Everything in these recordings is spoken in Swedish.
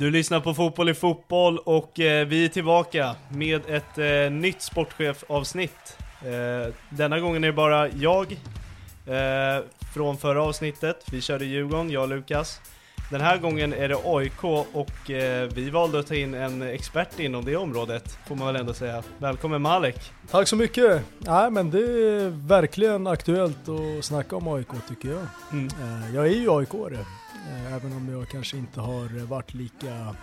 Du lyssnar på Fotboll i fotboll och eh, vi är tillbaka med ett eh, nytt sportchefavsnitt. Eh, denna gången är det bara jag eh, från förra avsnittet. Vi körde Djurgården, jag och Lukas. Den här gången är det AIK och eh, vi valde att ta in en expert inom det området, får man väl ändå säga. Välkommen Malek! Tack så mycket! Nej men det är verkligen aktuellt att snacka om AIK tycker jag. Mm. Eh, Jag är ju AIK-are, eh, även om jag kanske inte har varit lika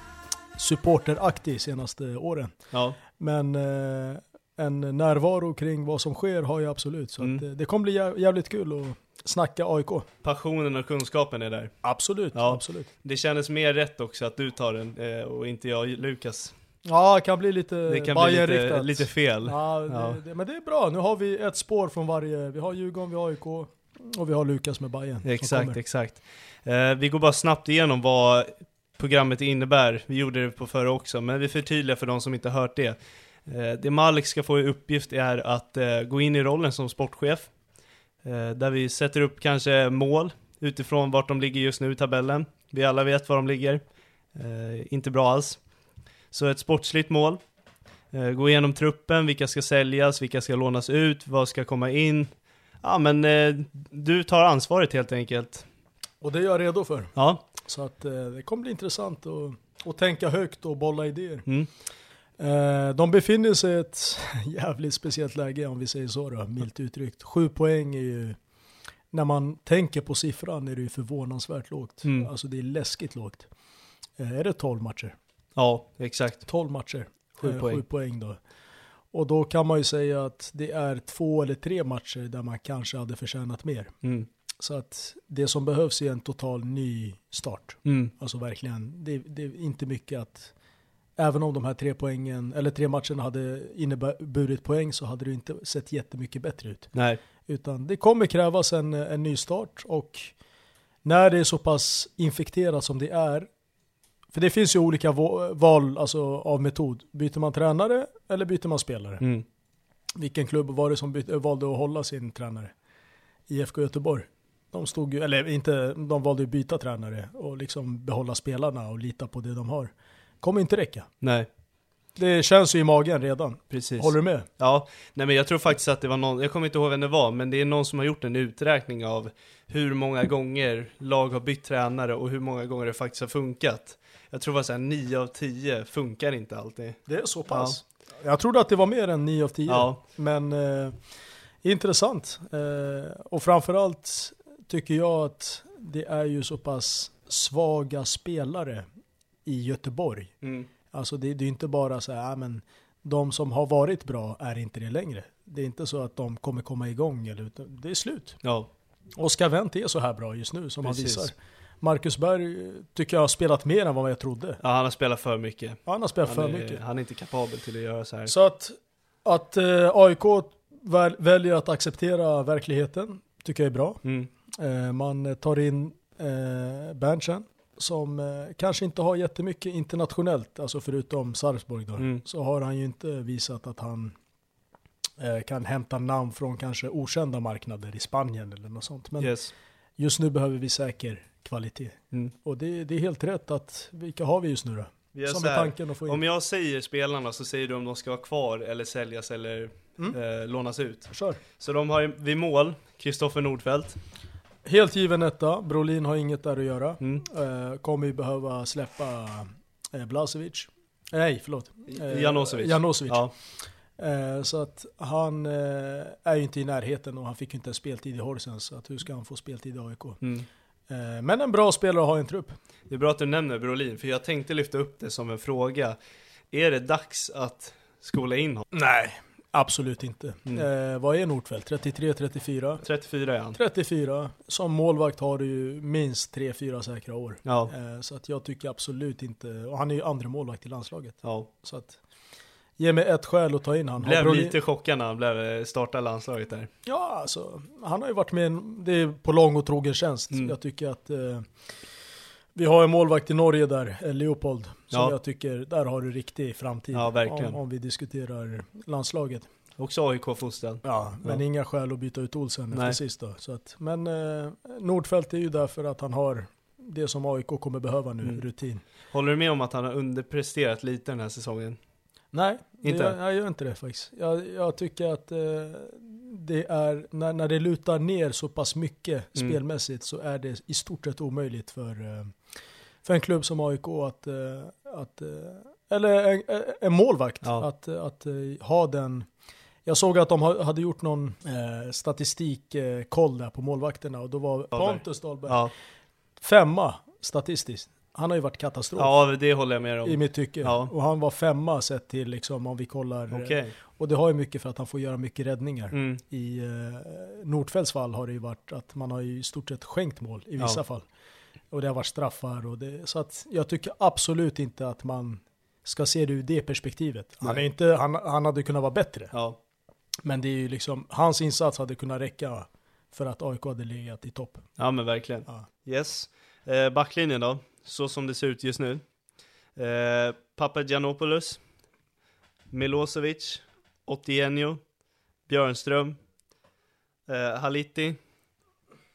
supporteraktig senaste åren. Ja, Men eh, en närvaro kring vad som sker har jag absolut. Så Mm. att, eh, det kommer bli jä- jävligt kul att snacka AIK. passionen och kunskapen är där. Absolut, Ja. absolut. Det kändes mer rätt också att du tar den eh, och inte jag Lukas. Ja, det kan bli lite Det kan bli lite, lite fel. Ja, det, Ja. Det, men det är bra. Nu har vi ett spår från varje. Vi har Djurgården, vi har AIK och vi har Lukas med Bayern. Exakt, exakt. Eh, vi går bara snabbt igenom vad programmet innebär. Vi gjorde det på förra också, men vi förtydligar för de som inte hört det. Eh, det Malik ska få i uppgift är att eh, gå in i rollen som sportchef. Eh, där vi sätter upp kanske mål utifrån vart de ligger just nu i tabellen. Vi alla vet var de ligger. Eh, inte bra alls. Så ett sportsligt mål. Eh, gå igenom truppen, vilka ska säljas, vilka ska lånas ut, vad ska komma in. Ja men du tar ansvaret helt enkelt. Och det är jag redo för. Ja. Så att det kommer bli intressant att, att tänka högt och bolla idéer. Mm. Eh, de befinner sig i ett jävligt speciellt läge om vi säger så då, milt uttryckt. Sju poäng är ju, när man tänker på siffran är det ju förvånansvärt lågt. Mm. Alltså det är läskigt lågt. Eh, är det 12 matcher? Ja, exakt. 12 matcher. Sju Eh, poäng. Sju poäng då. Och då kan man ju säga att det är två eller tre matcher där man kanske hade förtjänat mer. Mm. Så att det som behövs är en total ny start. Mm. Alltså verkligen, det, det är inte mycket att, även om de här tre poängen, eller tre matcherna hade inneburit poäng så hade det inte sett jättemycket bättre ut. Nej. Utan det kommer krävas en, en ny start och när det är så pass infekterat som det är, för det finns ju olika va- val alltså, av metod. Byter man tränare eller byter man spelare? Mm. Vilken klubb var det som bytte, valde att hålla sin tränare? IFK Göteborg. De stod ju, eller inte, de valde att byta tränare och liksom behålla spelarna och lita på det de har. Kommer inte räcka. Nej, Det känns ju i magen redan. precis. Håller du med? Ja, nej men jag tror faktiskt att det var någon, jag kommer inte ihåg vem det var, men det är någon som har gjort en uträkning av hur många gånger lag har bytt tränare och hur många gånger det faktiskt har funkat. Jag tror det var såhär 9 av 10 funkar inte alltid. Det är så pass. Jag trodde att det var mer än 9 av 10. Ja. Men eh, intressant. Eh, och framförallt tycker jag att det är ju så pass svaga spelare i Göteborg. Mm. Alltså det, det är inte bara så här, "Ah, men de som har varit bra är inte det längre. Det är inte så att de kommer komma igång, eller, utan det är slut. Ja, Oskar Wendt är så här bra just nu som Precis. han visar. Marcus Berg eh, tycker jag har spelat mer än vad jag trodde. Ja, han har spelat för mycket. Han har spelat Han för är, mycket. han är inte kapabel till att göra så här. Så att, att eh, AIK väl, väljer att acceptera verkligheten tycker jag är bra. Mm. Eh, man tar in eh, Berntsen som eh, kanske inte har jättemycket internationellt, alltså förutom Sarpsborg då, Mm. så har han ju inte visat att han eh, kan hämta namn från kanske okända marknader i Spanien eller något sånt. Men Yes. just nu behöver vi säker kvalitet. Mm. Och det, det är helt rätt att, vilka har vi just nu då? Gör Som är tanken att få in. Om jag säger spelarna så säger du om de ska vara kvar eller säljas eller Mm. eh, lånas ut. Kör. Så de har vid mål, Kristoffer Nordfeldt. Helt given etta, Brolin har inget där att göra. Mm. Eh, kommer ju behöva släppa eh, Blasevic. Nej, förlåt. Eh, Janosevic. Janosevic. Ja. Eh, så att han eh, är ju inte i närheten och han fick ju inte en speltid i Horsens. Så att hur ska han få speltid i AIK? Mm. Eh, men en bra spelare att ha i en trupp. Det är bra att du nämner Brolin, för jag tänkte lyfta upp det som en fråga. Är det dags att skola in honom? Nej, absolut inte. Mm. Eh, vad är Nordfeldt? 33, 34? 34 är han. 34. Som målvakt har du ju minst 3-4 säkra år. Ja, Eh, så att jag tycker absolut inte, och han är ju andra målvakt i landslaget. ja. Så att, ge mig ett skäl att ta in han. Blev Brolin- lite chockad när han blev eh, starta landslaget där. Ja, alltså, han har ju varit med, en- det är på lång och trogen tjänst. Mm. Jag tycker att eh, vi har en målvakt i Norge där, eh, Leopold, som Ja. jag tycker, där har du riktig framtid. Ja, verkligen. Om, om vi diskuterar landslaget. Också AIK-fostrad. Ja, men Ja. inga skäl att byta ut Olsen efter sist då. Så att, men eh, Nordfeldt är ju där för att han har det som AIK kommer behöva nu, Mm. rutin. Håller du med om att han har underpresterat lite den här säsongen? Nej, Inte? Det, jag gör inte det faktiskt. Jag, jag tycker att eh, det är, när, när det lutar ner så pass mycket Mm. spelmässigt så är det i stort sett omöjligt för, eh, för en klubb som AIK att, eh, att eh, eller en, en målvakt, Ja. att, att eh, ha den jag såg att de ha- hade gjort någon eh, statistikkoll där på målvakterna och då var. Pontus Dahlberg Ja, femma statistiskt. Han har ju varit katastrof ja det håller jag med i om. mitt tycke. Ja. Och han var femma sett till liksom om vi kollar. eh, Okej. Och det har ju mycket för att han får göra mycket räddningar. Mm. I eh, Nordfeldts fall har det ju varit att man har ju i stort sett skänkt mål i vissa Ja. fall. Och det har varit straffar och det, så att jag tycker absolut inte att man ska se det ur det perspektivet. Han, är inte, han, han hade kunnat vara bättre. Ja. Men det är ju liksom, hans insats hade kunnat räcka för att AIK hade legat i topp. ja, men verkligen. Ja. Yes. Eh, backlinjen då, så som det ser ut just nu. Eh, Papagiannopoulos, Milosevic, Otienio, Björnström, eh, Haliti,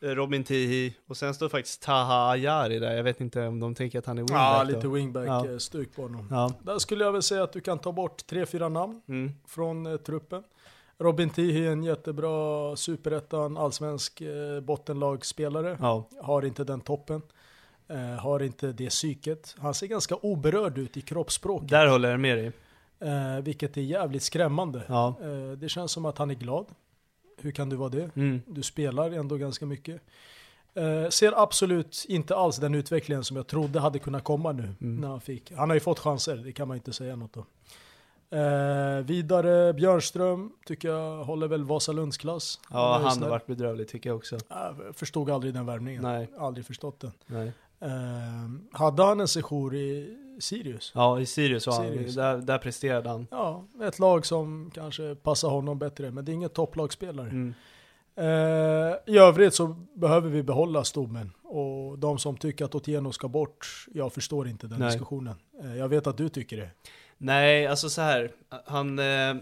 eh, Robin Tihi och sen står faktiskt Taha Ayari där. Jag vet inte om de tänker att han är wingback Ja, lite Ja. wingback-stuk på honom. Ja. Där skulle jag väl säga att du kan ta bort tre, fyra namn. Mm. från eh, truppen. Robin Tihi är en jättebra superettan, allsvensk eh, bottenlagsspelare. ja. Har inte den toppen. Eh, har inte det psyket. Han ser ganska oberörd ut i kroppsspråket. Där håller jag med dig. Eh, vilket är jävligt skrämmande. Ja. Eh, det känns som att han är glad. Hur kan du vara det? Mm. Du spelar ändå ganska mycket. Ser absolut inte alls den utvecklingen som jag trodde hade kunnat komma nu. Mm. När han, fick. han har ju fått chanser, det kan man inte säga något om. Vidare Björnström tycker jag håller väl Vasalunds klass. Ja, han har varit bedrövlig tycker jag också. Jag förstod aldrig den värvningen. Nej. Aldrig förstått den. Nej. Eh, hade han en sejour i Sirius? Ja, i Sirius var han, Sirius. där, där presterade han. Ja, ett lag som kanske passar honom bättre, men det är inget topplagsspelare. Mm. Eh, I övrigt så behöver vi behålla stommen. Och de som tycker att Otieno ska bort, jag förstår inte den Nej. diskussionen. Eh, jag vet att du tycker det. Nej, alltså så här. Han... Eh,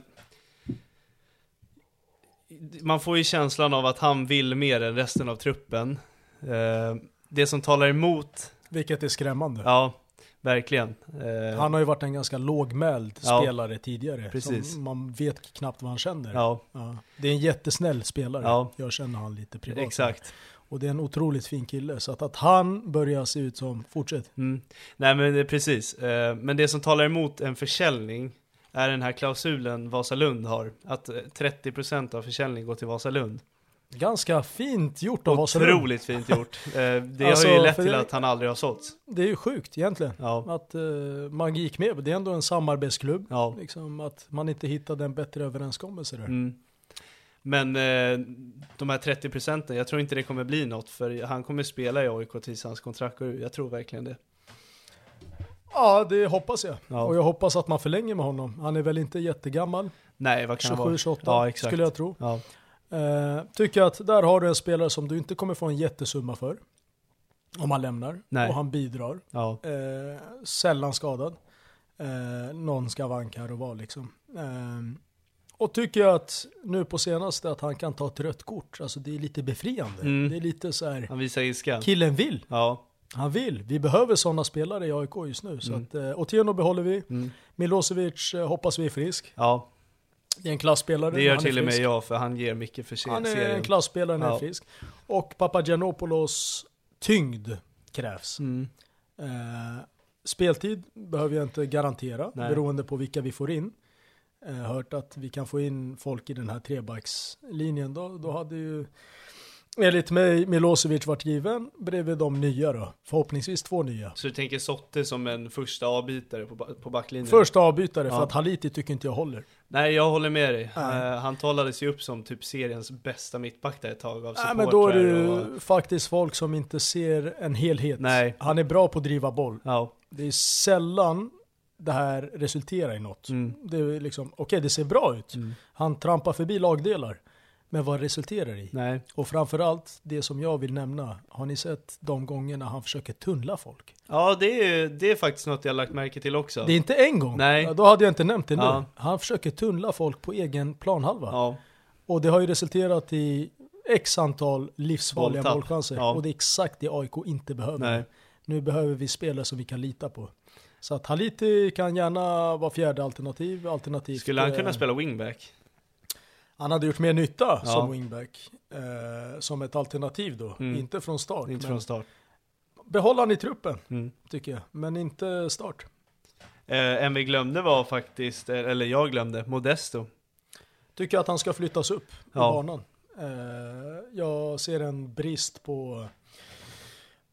man får ju känslan av att han vill mer än resten av truppen. Eh, det som talar emot, Vilket är skrämmande. ja, verkligen. Eh, Han har ju varit en ganska lågmäld Ja. spelare tidigare. Precis. Man vet knappt vad han känner. ja, Ja. Det är en jättesnäll spelare. Ja. Jag känner han lite privat. exakt. Och det är en otroligt fin kille. Så att, att han börjar se ut som, fortsätt. Mm. Nej men det är precis. Eh, men det som talar emot en försäljning är den här klausulen Vasalund har. Att eh, 30% av försäljning går till Vasalund. Ganska fint gjort av Vasalund. Otroligt fint gjort. Eh, det Alltså, har ju lett för till att han aldrig har sålts. Det är ju sjukt egentligen. Ja. Att eh, man gick med. Det är ändå en samarbetsklubb. Ja. Liksom att man inte hittade en bättre överenskommelse där. Mm. Men eh, de här 30 procenten, jag tror inte det kommer bli något för han kommer spela i AIK tills hans kontrakt går ut. Jag tror verkligen det. Ja, det hoppas jag. Ja. Och jag hoppas att man förlänger med honom. Han är väl inte jättegammal, Nej, vad kan det vara? 27-28 Ja, exakt. skulle jag tro. Ja. Eh, tycker att där har du en spelare som du inte kommer få en jättesumma för. Om han lämnar. Nej. Och han bidrar. Ja. Eh, sällan skadad. Eh, någon skavank här och var liksom. Eh, och tycker jag att nu på senaste att han kan ta ett rött kort. Alltså det är lite befriande. Mm. Det är lite så här. Han visar ilska. killen vill. Ja. Han vill. Vi behöver sådana spelare i AIK just nu. Så Mm. att, eh, Otieno behåller vi. Mm. Milosevic eh, hoppas vi är frisk. Ja, Det är en klassspelare. det gör är till och med jag för han ger mycket för se- Han är serien. en klassspelare när han är Ja. frisk. Och Papagiannopoulos tyngd krävs. Mm. Eh, speltid behöver jag inte garantera, Nej. beroende på vilka vi får in. Eh, hört att vi kan få in folk i den här trebackslinjen. Då, då hade ju enligt mig Milosevic varit given bredvid de nya då. Förhoppningsvis två nya. Så du tänker Sotte som en första avbytare på, på backlinjen? Första avbytare för Ja. att Haliti tycker inte jag håller. Nej, jag håller med dig. Eh, han talades ju upp som typ seriens bästa mittback där ett tag av Nej, men då är det ju och... faktiskt folk som inte ser en helhet. Nej. Han är bra på att driva boll. Ja. Det är sällan det här resulterar i något. Mm. Det är liksom, okej det ser bra ut. Mm. Han trampar förbi lagdelar. Men vad resulterar i? Nej. Och framförallt det som jag vill nämna. Har ni sett de gångerna han försöker tunnla folk? Ja, det är, det är faktiskt något jag lagt märke till också. Det är inte en gång. Nej. Ja, Då hade jag inte nämnt det nu. Ja. Han försöker tunnla folk på egen planhalva. Ja. Och det har ju resulterat i x antal livsfarliga målchanser. Ja. Och det är exakt det AIK inte behöver. Nej. Nu behöver vi spelare som vi kan lita på. Så att Haliti kan gärna vara fjärde alternativ. alternativt Skulle han eh, kunna spela wingback? Han hade gjort mer nytta Ja. som wingback. Eh, som ett alternativ då. Mm. Inte från start. Inte från start. Behåll han i truppen, Mm. tycker jag. Men inte start. Eh, en vi glömde var faktiskt, eh, eller jag glömde, Modesto. Tycker att han ska flyttas upp Ja. banan. Eh, jag ser en brist på,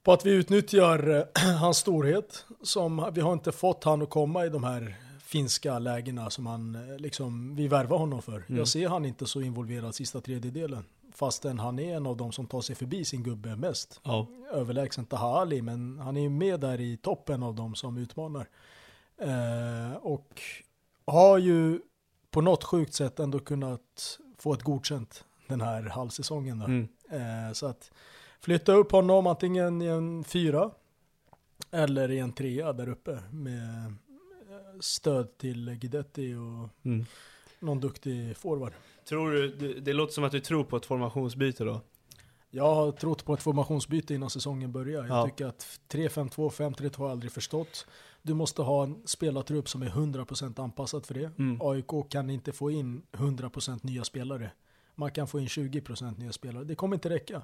på att vi utnyttjar eh, hans storhet. Som, vi har inte fått han att komma i de här finska lägena som han, eh, liksom, vi värvar honom för. Mm. Jag ser han inte så involverad sista tredjedelen. Fastän han är en av de som tar sig förbi sin gubbe mest. Ja. Överlägsen Taha Ali, men han är ju med där i toppen av de som utmanar. Eh, och har ju på något sjukt sätt ändå kunnat få ett godkänt den här halvsäsongen. Då. Mm. Eh, så att flytta upp honom antingen i en fyra eller i en trea där uppe med stöd till Guidetti och Mm. någon duktig forward. Tror du, det, det låter som att du tror på ett formationsbyte då? Jag har trott på ett formationsbyte innan säsongen börjar. Jag Ja. tycker att 3-5-2, 5-3-2 har jag aldrig förstått. Du måste ha en spelartrupp som är 100% anpassad för det. Mm. AIK kan inte få in 100% nya spelare. Man kan få in 20% nya spelare. Det kommer inte räcka.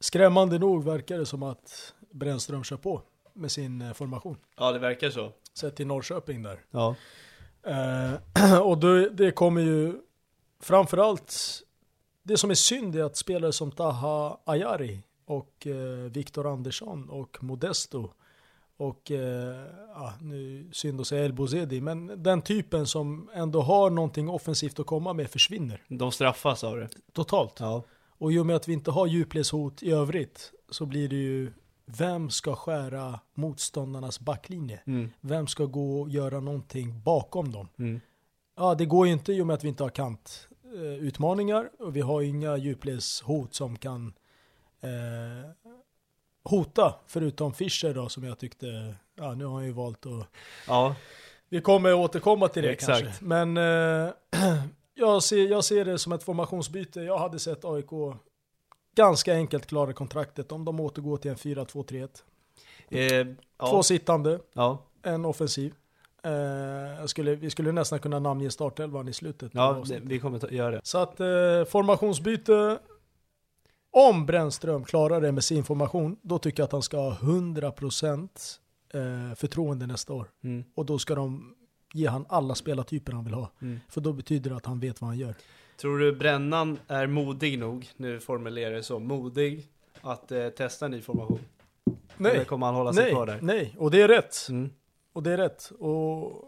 Skrämmande nog verkar det som att Brännström kör på med sin eh, formation. Ja, det verkar så. Sett till Norrköping där. Ja. Eh, och då, det kommer ju framförallt, det som är synd är att spelare som Taha Ayari och eh, Viktor Andersson och Modesto och, eh, ja, nu synd att säga El Bozedi, men den typen som ändå har någonting offensivt att komma med försvinner De straffas av det. totalt. Ja. Och i och med att vi inte har djupledshot i övrigt så blir det ju, vem ska skära motståndarnas backlinje? Mm. Vem ska gå och göra någonting bakom dem? Mm. Ja, det går ju inte i och med att vi inte har kant eh, utmaningar och vi har inga djupledshot som kan eh, hota förutom Fischer då som jag tyckte, ja nu har han ju valt att Ja. vi kommer återkomma till det Exakt. kanske. Men eh, jag, ser, jag ser det som ett formationsbyte. Jag hade sett AIK ganska enkelt klara kontraktet om de återgår till en 4-2-3-1. Eh, ja. Två sittande, ja. en offensiv. Eh, skulle, vi skulle nästan kunna namnge startelvan i slutet. Ja, det, vi kommer ta, göra det. Så att eh, formationsbyte, om Brännström klarar det med sin formation, då tycker jag att han ska ha 100% eh, förtroende nästa år. Mm. Och då ska de ge han alla spelartyper han vill ha. Mm. För då betyder det att han vet vad han gör. Tror du Brännan är modig nog, nu formulerar jag det så, modig att eh, testa en ny formation? Eller Nej, kommer han hålla sig nej, kvar där? nej. Och det är rätt. Mm. Och det är rätt. Och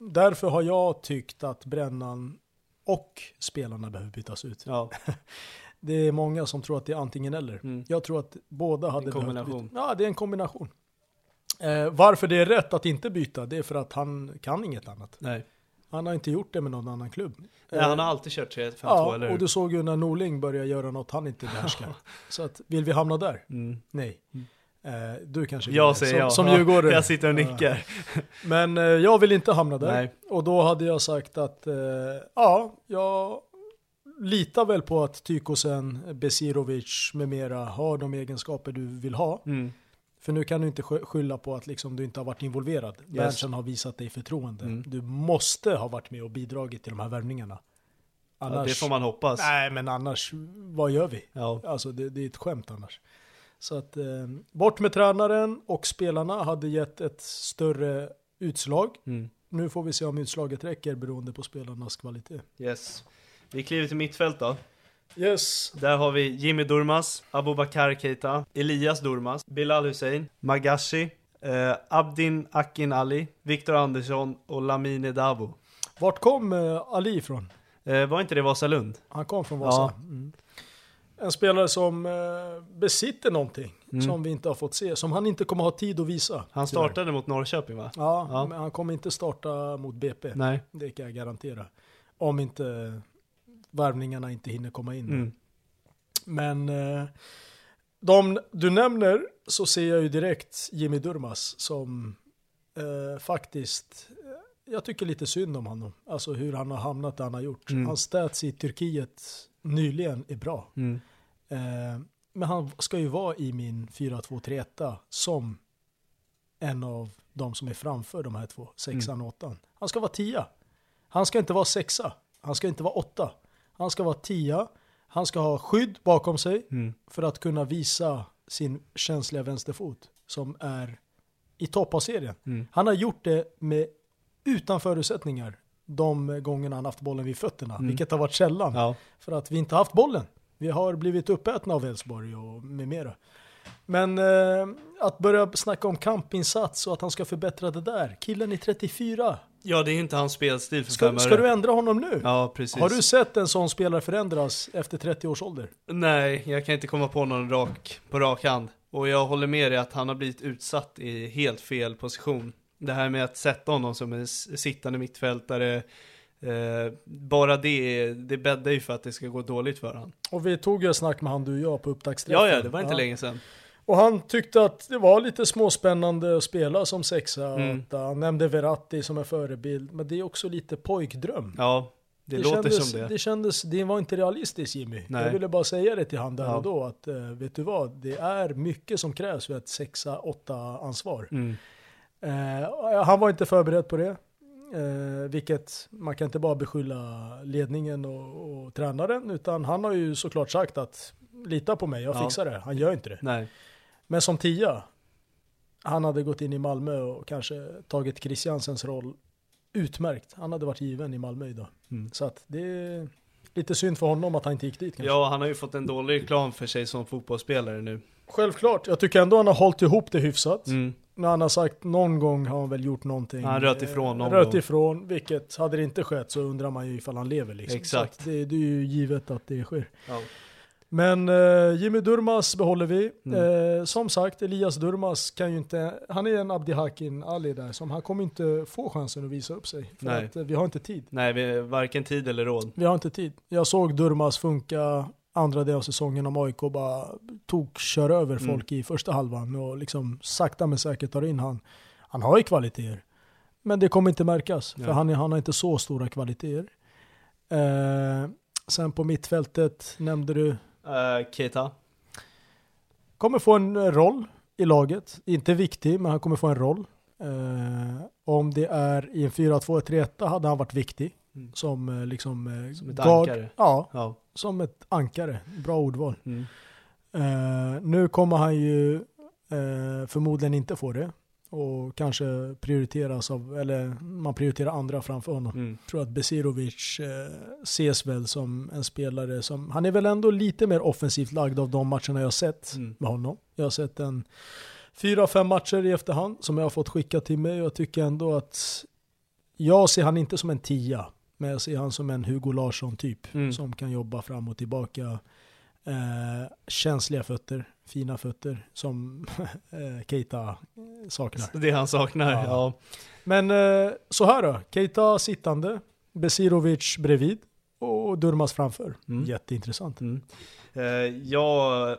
därför har jag tyckt att Brännan och spelarna behöver bytas ut. Ja, Det är många som tror att det är antingen eller. Mm. Jag tror att båda hade behövt kombination. byta. Ja, det är en kombination. Eh, varför det är rätt att inte byta, det är för att han kan inget annat. nej. Han har inte gjort det med någon annan klubb. nej han har alltid kört 3-5-2, Ja, eller och hur? du såg ju när Norling började göra något han inte behärskar. Så att, vill vi hamna där? Mm. Nej. Eh, du kanske vill Jag säger som, ja. Som djurgårdare. Jag sitter och nickar. Men eh, jag vill inte hamna där. Nej. Och då hade jag sagt att eh, ja, jag litar väl på att Tykosen, Besirovic med mera har de egenskaper du vill ha. Mm. För nu kan du inte sk- skylla på att liksom du inte har varit involverad. Berntsen har visat dig förtroende. Mm. Du måste ha varit med och bidragit till de här värvningarna. Ja, det får man hoppas. Nej, men annars, vad gör vi? Ja. Alltså det, det är ett skämt annars. Så att eh, bort med tränaren och spelarna hade gett ett större utslag. Mm. Nu får vi se om utslaget räcker beroende på spelarnas kvalitet. Yes. Vi kliver till mittfält då. Yes. Där har vi Jimmy Durmaz, Abubakar Keita, Elias Durmaz, Bilal Hussein, Magashi, eh, Abdin Akin Ali, Viktor Andersson och Lamine Dabo. Vart kom eh, Ali ifrån? Eh, var inte det Vasalund? Han kom från Vasa. Ja. Mm. En spelare som eh, besitter någonting Mm. som vi inte har fått se. Som han inte kommer ha tid att visa. Han tyvärr. startade mot Norrköping va? Ja, Ja. men han kommer inte starta mot BP. Nej. Det kan jag garantera. Om inte värvningarna inte hinner komma in. Mm. Men eh, de du nämner så ser jag ju direkt Jimmy Durmas som eh, faktiskt, eh, jag tycker lite synd om honom. Alltså hur han har hamnat där han har gjort. Mm. Hans stats i Turkiet nyligen är bra. Mm. Eh, men han ska ju vara i min 4-2-3-1 som en av de som är framför de här två, sexan och åttan. Han ska vara tia. Han ska inte vara sexa. Han ska inte vara åtta. Han ska vara tia. Han ska ha skydd bakom sig Mm. för att kunna visa sin känsliga vänsterfot som är i topp av serien. Mm. Han har gjort det med utan förutsättningar de gångerna han haft bollen vid fötterna, vilket har varit sällan. Mm. Ja. För att vi inte haft bollen. Vi har blivit uppätna av Elfsborg och med mera. Men eh, att börja snacka om kampinsats och att han ska förbättra det där. Killen är 34. Ja, det är inte hans spelstil för Ska, fem ska du ändra honom nu? Ja, precis. Har du sett en sån spelare förändras efter 30 års ålder? Nej, jag kan inte komma på någon rak, på rak hand. Och jag håller med dig att han har blivit utsatt i helt fel position. Det här med att sätta honom som en sittande mittfältare, eh, bara det, det bäddar ju för att det ska gå dåligt för honom. Och vi tog ju ett snack med han du och jag på upptaktsträffen. Ja, ja, det var inte länge sedan. Och han tyckte att det var lite småspännande att spela som sexa. Mm. Han nämnde Verratti som en förebild. Men det är också lite pojkdröm. Ja, det, låter kändes, som det. Det kändes, det var inte realistiskt Jimmy. Nej. Jag ville bara säga det till han där Ja. och då. Att eh, vet du vad, det är mycket som krävs för ett sexa, åtta ansvar. Mm. Eh, han var inte förberedd på det. Eh, vilket man kan inte bara beskylla ledningen och, och tränaren. Utan han har ju såklart sagt att lita på mig, jag Ja. fixar det. Han gör inte det. Nej. Men som tia, han hade gått in i Malmö och kanske tagit Christiansens roll utmärkt. Han hade varit given i Malmö idag. Mm. Så att det är lite synd för honom att han inte gick dit kanske. Ja, han har ju fått en dålig reklam för sig som fotbollsspelare nu. Självklart, jag tycker ändå han har hållit ihop det hyfsat. Mm. När han har sagt någon gång har han väl gjort någonting. Han röt ifrån någon Röt gång. ifrån, vilket hade det inte skett så undrar man ju ifall han lever liksom. Exakt. Det, det är ju givet att det sker. Ja. Men eh, Jimmy Durmas behåller vi. Mm. Eh, som sagt, Elias Durmas kan ju inte, han är en Abdihakin Ali där, som han kommer inte få chansen att visa upp sig. För Nej. att eh, vi har inte tid. Nej, vi, varken tid eller råd. Vi har inte tid. Jag såg Durmas funka andra delen av säsongen om AIK bara tog, kör över Mm. folk i första halvan och liksom sakta men säkert tar in han. Han har ju kvaliteter. Men det kommer inte märkas, för Ja. han, är- han har inte så stora kvaliteter. Eh, sen på mittfältet nämnde du Uh, Keita. kommer få en eh, roll i laget. Inte viktig, men han kommer få en roll. Eh, om det är i en 4-2-3-1 hade han varit viktig. Mm. Som liksom... Som ett guard. ankare. Ja, Ja. som ett ankare. Bra ordval. Mm. Eh, nu kommer han ju eh, förmodligen inte få det. Och kanske prioriteras av, eller man prioriterar andra framför honom. Mm. Jag tror att Besirovic eh, ses väl som en spelare som, han är väl ändå lite mer offensivt lagd av de matcherna jag har sett Mm. med honom. Jag har sett en fyra, fem matcher i efterhand som jag har fått skicka till mig och jag tycker ändå att jag ser han inte som en tia. Men jag ser han som en Hugo Larsson typ. Mm. Som kan jobba fram och tillbaka. Eh, känsliga fötter, fina fötter. Som eh, Keita saknar. Det han saknar, Ja. ja. Men eh, så här då. Keita sittande. Besirovic bredvid. Och Durmas framför. Mm. Jätteintressant. Mm. Eh, jag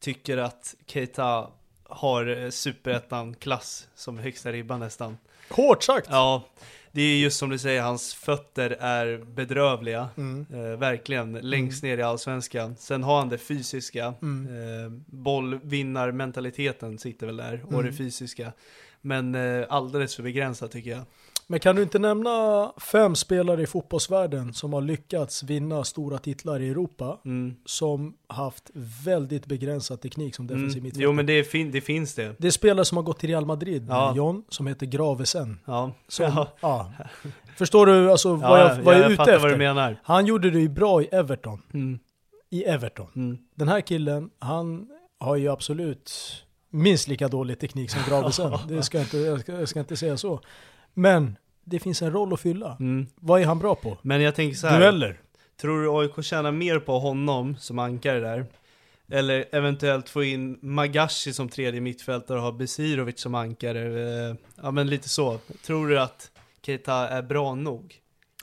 tycker att Keita har superettan-klass som högsta ribban nästan. Hårt sagt! Ja, det är just som du säger, hans fötter är bedrövliga. Mm. Eh, verkligen, längst ner i allsvenskan. Sen har han det fysiska. Mm. Eh, bollvinnarmentaliteten sitter väl där, och Mm. det fysiska. Men eh, alldeles för begränsat tycker jag. Men kan du inte nämna fem spelare i fotbollsvärlden som har lyckats vinna stora titlar i Europa Mm. som haft väldigt begränsad teknik som defensiv Mm. mittfältare? Jo men det, fin- det finns det. Det är spelare som har gått till Real Madrid, Ja. John, som heter Gravesen. Ja, Som, ja. ja. Förstår du alltså vad jag, vad jag är ute efter? Han gjorde det ju bra i Everton. Mm. I Everton. Mm. Den här killen, han har ju absolut minst lika dålig teknik som Gravesen. det ska jag, inte, jag, ska, jag ska inte säga så. Men det finns en roll att fylla. Mm. Vad är han bra på? Men jag tänker så här. Dueller. Tror du AIK tjänar mer på honom som ankare där? Eller eventuellt få in Magashi som tredje mittfältare och ha Besirovic som ankare? Eh, Ja men lite så. Tror du att Keita är bra nog?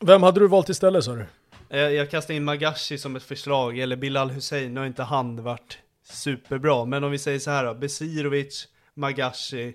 Vem hade du valt istället sa du? Eh, Jag kastar in Magashi som ett förslag, eller Bilal Hussein, nu har inte han varit superbra. Men om vi säger så här då, Besirovic, Magashi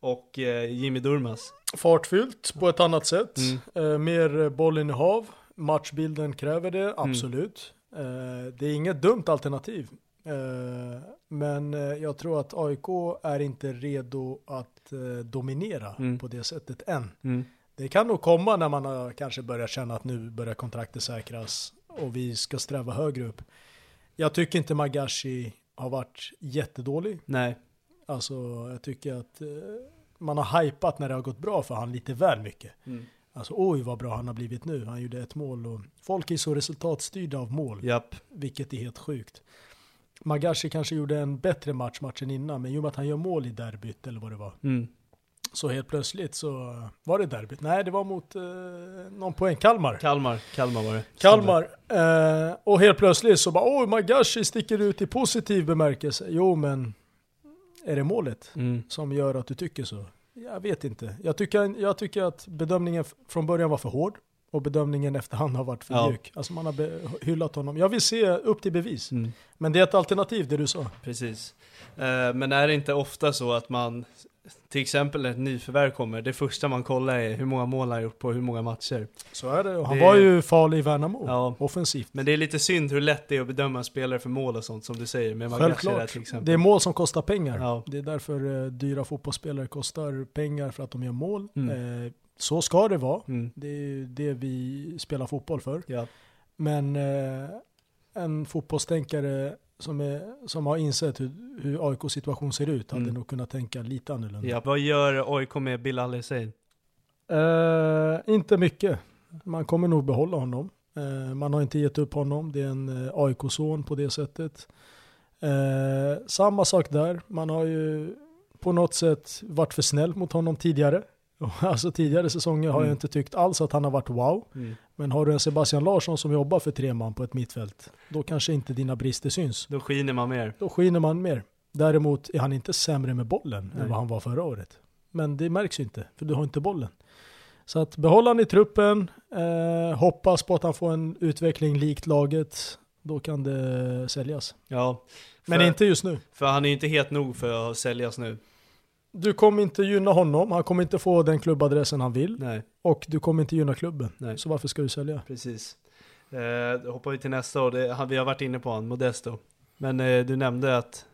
och eh, Jimmy Durmaz. Fartfyllt på ett annat sätt. Mm. Eh, mer bollinnehav. Matchbilden kräver det, absolut. Eh, det är inget dumt alternativ. Eh, men eh, jag tror att AIK är inte redo att dominera Mm. på det sättet än. Mm. Det kan nog komma när man har kanske börjat känna att nu börjar kontraktet säkras och vi ska sträva högre upp. Jag tycker inte Magashi har varit jättedålig. Nej. Alltså jag tycker att man har hypat när det har gått bra för han lite väl mycket. Mm. Alltså oj vad bra han har blivit nu. Han gjorde ett mål och folk är så resultatstyrda av mål. Japp. Vilket är helt sjukt. Magashi kanske gjorde en bättre match matchen innan men i och med att han gör mål i derbyt eller vad det var. Mm. Så helt plötsligt så var det derbyt. Nej det var mot eh, någon poäng. Kalmar. Kalmar, Kalmar var det. Kalmar. Eh, och helt plötsligt så bara oj Magashi sticker ut i positiv bemärkelse. Jo men är det målet Mm. som gör att du tycker så? Jag vet inte. Jag tycker, jag tycker att bedömningen från början var för hård och bedömningen efterhand har varit för Ja. mjuk. Alltså man har hyllat honom. Jag vill se upp till bevis. Mm. Men det är ett alternativ det du sa. Precis. Eh, men är det inte ofta så att man, till exempel när ett nyförvärv kommer, det första man kollar är hur många mål han har gjort på hur många matcher. Så är det. Och Han Det- var ju farlig i Värnamo. Ja. Offensivt. Men det är lite synd hur lätt det är att bedöma spelare för mål och sånt som du säger med Magashi där Självklart. till exempel. Det är mål som kostar pengar. Ja. Det är därför eh, dyra fotbollsspelare kostar pengar för att de gör mål. Mm. Eh, så ska det vara. Mm. Det är ju det vi spelar fotboll för. Ja. Men eh, en fotbollstänkare som, är, som har insett hur, hur AIKs situation ser ut hade Mm. nog kunnat tänka lite annorlunda. ja. Vad gör AIK med Bilal Hussein? Eh, inte mycket. Man kommer nog behålla honom. Eh, man har inte gett upp honom. Det är en eh, AIK-son på det sättet. Eh, samma sak där. Man har ju på något sätt varit för snäll mot honom tidigare. Alltså tidigare säsonger har jag Mm. inte tyckt alls att han har varit wow. Mm. Men har du en Sebastian Larsson som jobbar för tre man på ett mittfält, då kanske inte dina brister syns. Då skiner man mer. Då skiner man mer. Däremot är han inte sämre med bollen Nej. än vad han var förra året. Men det märks ju inte, för du har inte bollen. Så att behålla han i truppen, eh, hoppas på att han får en utveckling likt laget, då kan det säljas. Ja. Men För- inte just nu. För han är ju inte helt nog för att säljas nu. Du kommer inte gynna honom, han kommer inte få den klubbadressen han vill. Nej, Och du kommer inte gynna klubben. Nej. Så varför ska du sälja? precis. Eh, då hoppar vi till nästa år. Det, vi har varit inne på han, Modesto. Men eh, du nämnde att,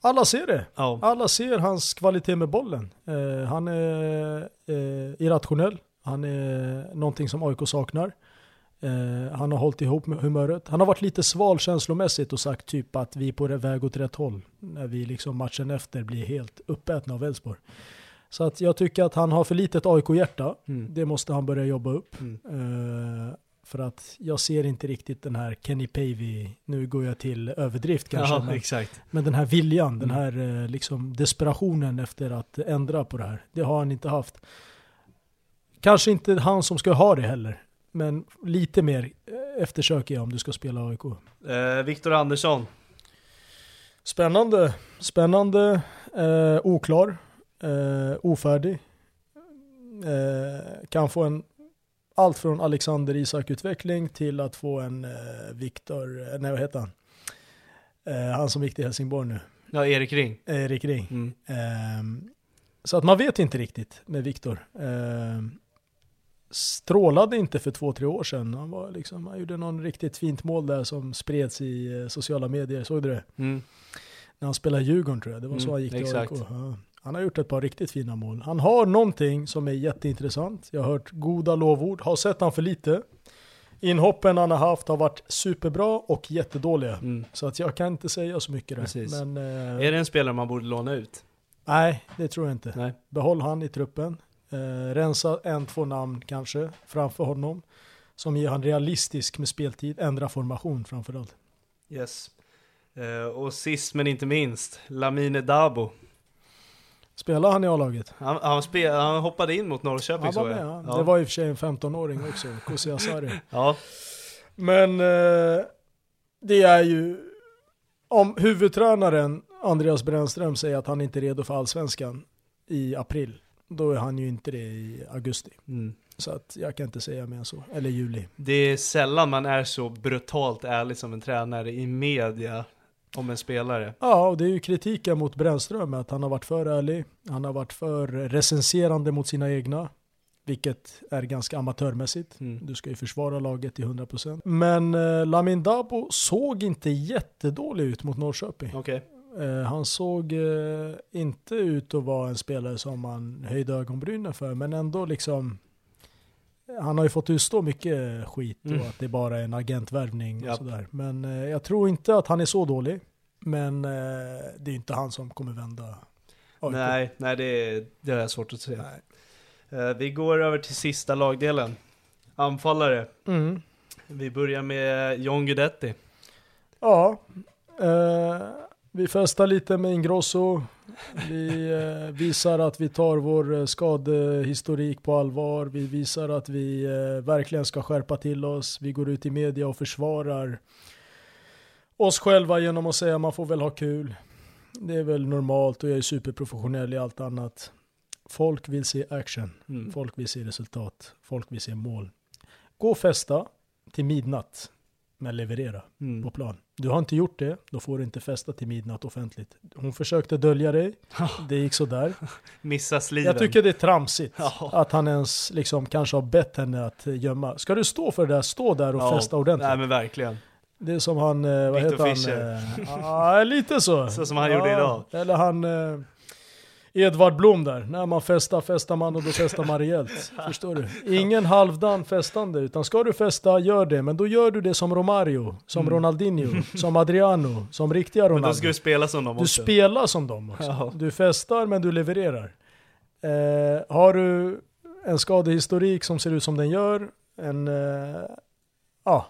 Alla ser det. ja, Alla ser hans kvalitet med bollen. Eh, han är eh, irrationell. Han är någonting som AIK saknar. Eh, han har hållit ihop med humöret. Han har varit lite sval känslomässigt och sagt typ att vi är på väg åt rätt håll. När vi liksom matchen efter blir helt uppätna av Elfsborg. Så att jag tycker att han har för litet AIK-hjärta. Mm. Det måste han börja jobba upp. Mm. Eh, för att jag ser inte riktigt den här Kenny Pavey, nu går jag till överdrift kanske, ja men exakt. men den här viljan, den Mm. här eh, liksom desperationen efter att ändra på det här, det har han inte haft. kanske inte han som ska ha det heller. Men lite mer eh, eftersöker jag om du ska spela AIK. Eh, Viktor Andersson. Spännande, spännande, eh, oklar, eh, ofärdig. Eh, kan få en allt från Alexander Isak-utveckling till att få en eh, Viktor, nej vad heter han? Han som gick till Helsingborg nu, Ja, Erik Ring. Erik Ring. Mm. Ehm, så att man vet inte riktigt med Viktor. Strålade inte för två, tre år sedan. Han, var liksom, han gjorde någon riktigt fint mål där som spreds i eh, sociala medier. Såg du det? Mm. När han spelade Djurgården tror jag. Det var så Mm, han gick till. AIK. Ja. Han har gjort ett par riktigt fina mål. Han har någonting som är jätteintressant. Jag har hört goda lovord. Har sett han för lite. Inhoppen han har haft har varit superbra och jättedåliga. Mm. Så att jag kan inte säga så mycket där. Precis. Men, eh, Är det en spelare man borde låna ut? Nej, det tror jag inte. Nej. Behåll han i truppen. Eh, rensa en, två namn kanske framför honom. Som ger han realistisk med speltid. Ändra formation framförallt. Yes. Eh, och sist men inte minst, Lamine Dabo. Spelar han i A-laget? Han, han, spe, han hoppade in mot Norrköping Han var med, jag. ja. Det var i och för sig en 15-åring också, Kosi Asari. ja. Men eh, det är ju, om huvudtränaren Andreas Brännström säger att han inte är redo för allsvenskan i april, då är han ju inte det i augusti. Mm. Så att jag kan inte säga mer än så, eller juli. Det är sällan man är så brutalt ärlig som en tränare i media om en spelare. Ja, och det är ju kritiken mot Brännström, att han har varit för ärlig, han har varit för recenserande mot sina egna, vilket är ganska amatörmässigt. Mm. Du ska ju försvara laget till 100%. Men eh, Lamin Dabo såg inte jättedålig ut mot Norrköping. Okej. Eh, han såg eh, inte ut att vara en spelare som man höjde ögonbrynen för, men ändå liksom han har ju fått utstå mycket skit och Mm. att det bara är en agentvärvning och Japp. sådär. Men eh, jag tror inte att han är så dålig. Men det är inte han som kommer vända AIK. Nej, nej det, är, det är svårt att. Nej. Eh, vi går över till sista lagdelen. Anfallare. Mm. Vi börjar med John Guidetti. Ja, eh, vi festar lite med Ingrosso. Vi eh, visar att vi tar vår eh, skadehistorik på allvar. Vi visar att vi eh, verkligen ska skärpa till oss. Vi går ut i media och försvarar oss själva genom att säga att man får väl ha kul. Det är väl normalt och jag är superprofessionell i allt annat. Folk vill se action. Mm. Folk vill se resultat. Folk vill se mål. Gå och festa till midnatt. Men leverera Mm. på plan. Du har inte gjort det, då får du inte festa till midnatt offentligt. Hon försökte dölja dig, det gick sådär. Missa sliven. Jag tycker det är tramsigt Ja. att han ens liksom kanske har bett henne att gömma. Ska du stå för det där, stå där och Ja, festa ordentligt. Nej men verkligen. Det är som han, eh, vad Victor heter Fischer. han? Eh, Ja, lite så. Så som han gjorde idag. Eller han eh, Edvard Blom där. När man festar, festar man och då festar man rejält. Förstår du? Ingen halvdan festande, utan ska du festa, gör det. Men då gör du det som Romario, som Ronaldinho, som Adriano, som riktiga Mm. Men Ronaldo. då ska du spela som dem Du också. spelar som dem också. Ja. Du festar men du levererar. Eh, har du en skadehistorik som ser ut som den gör, en eh, ja,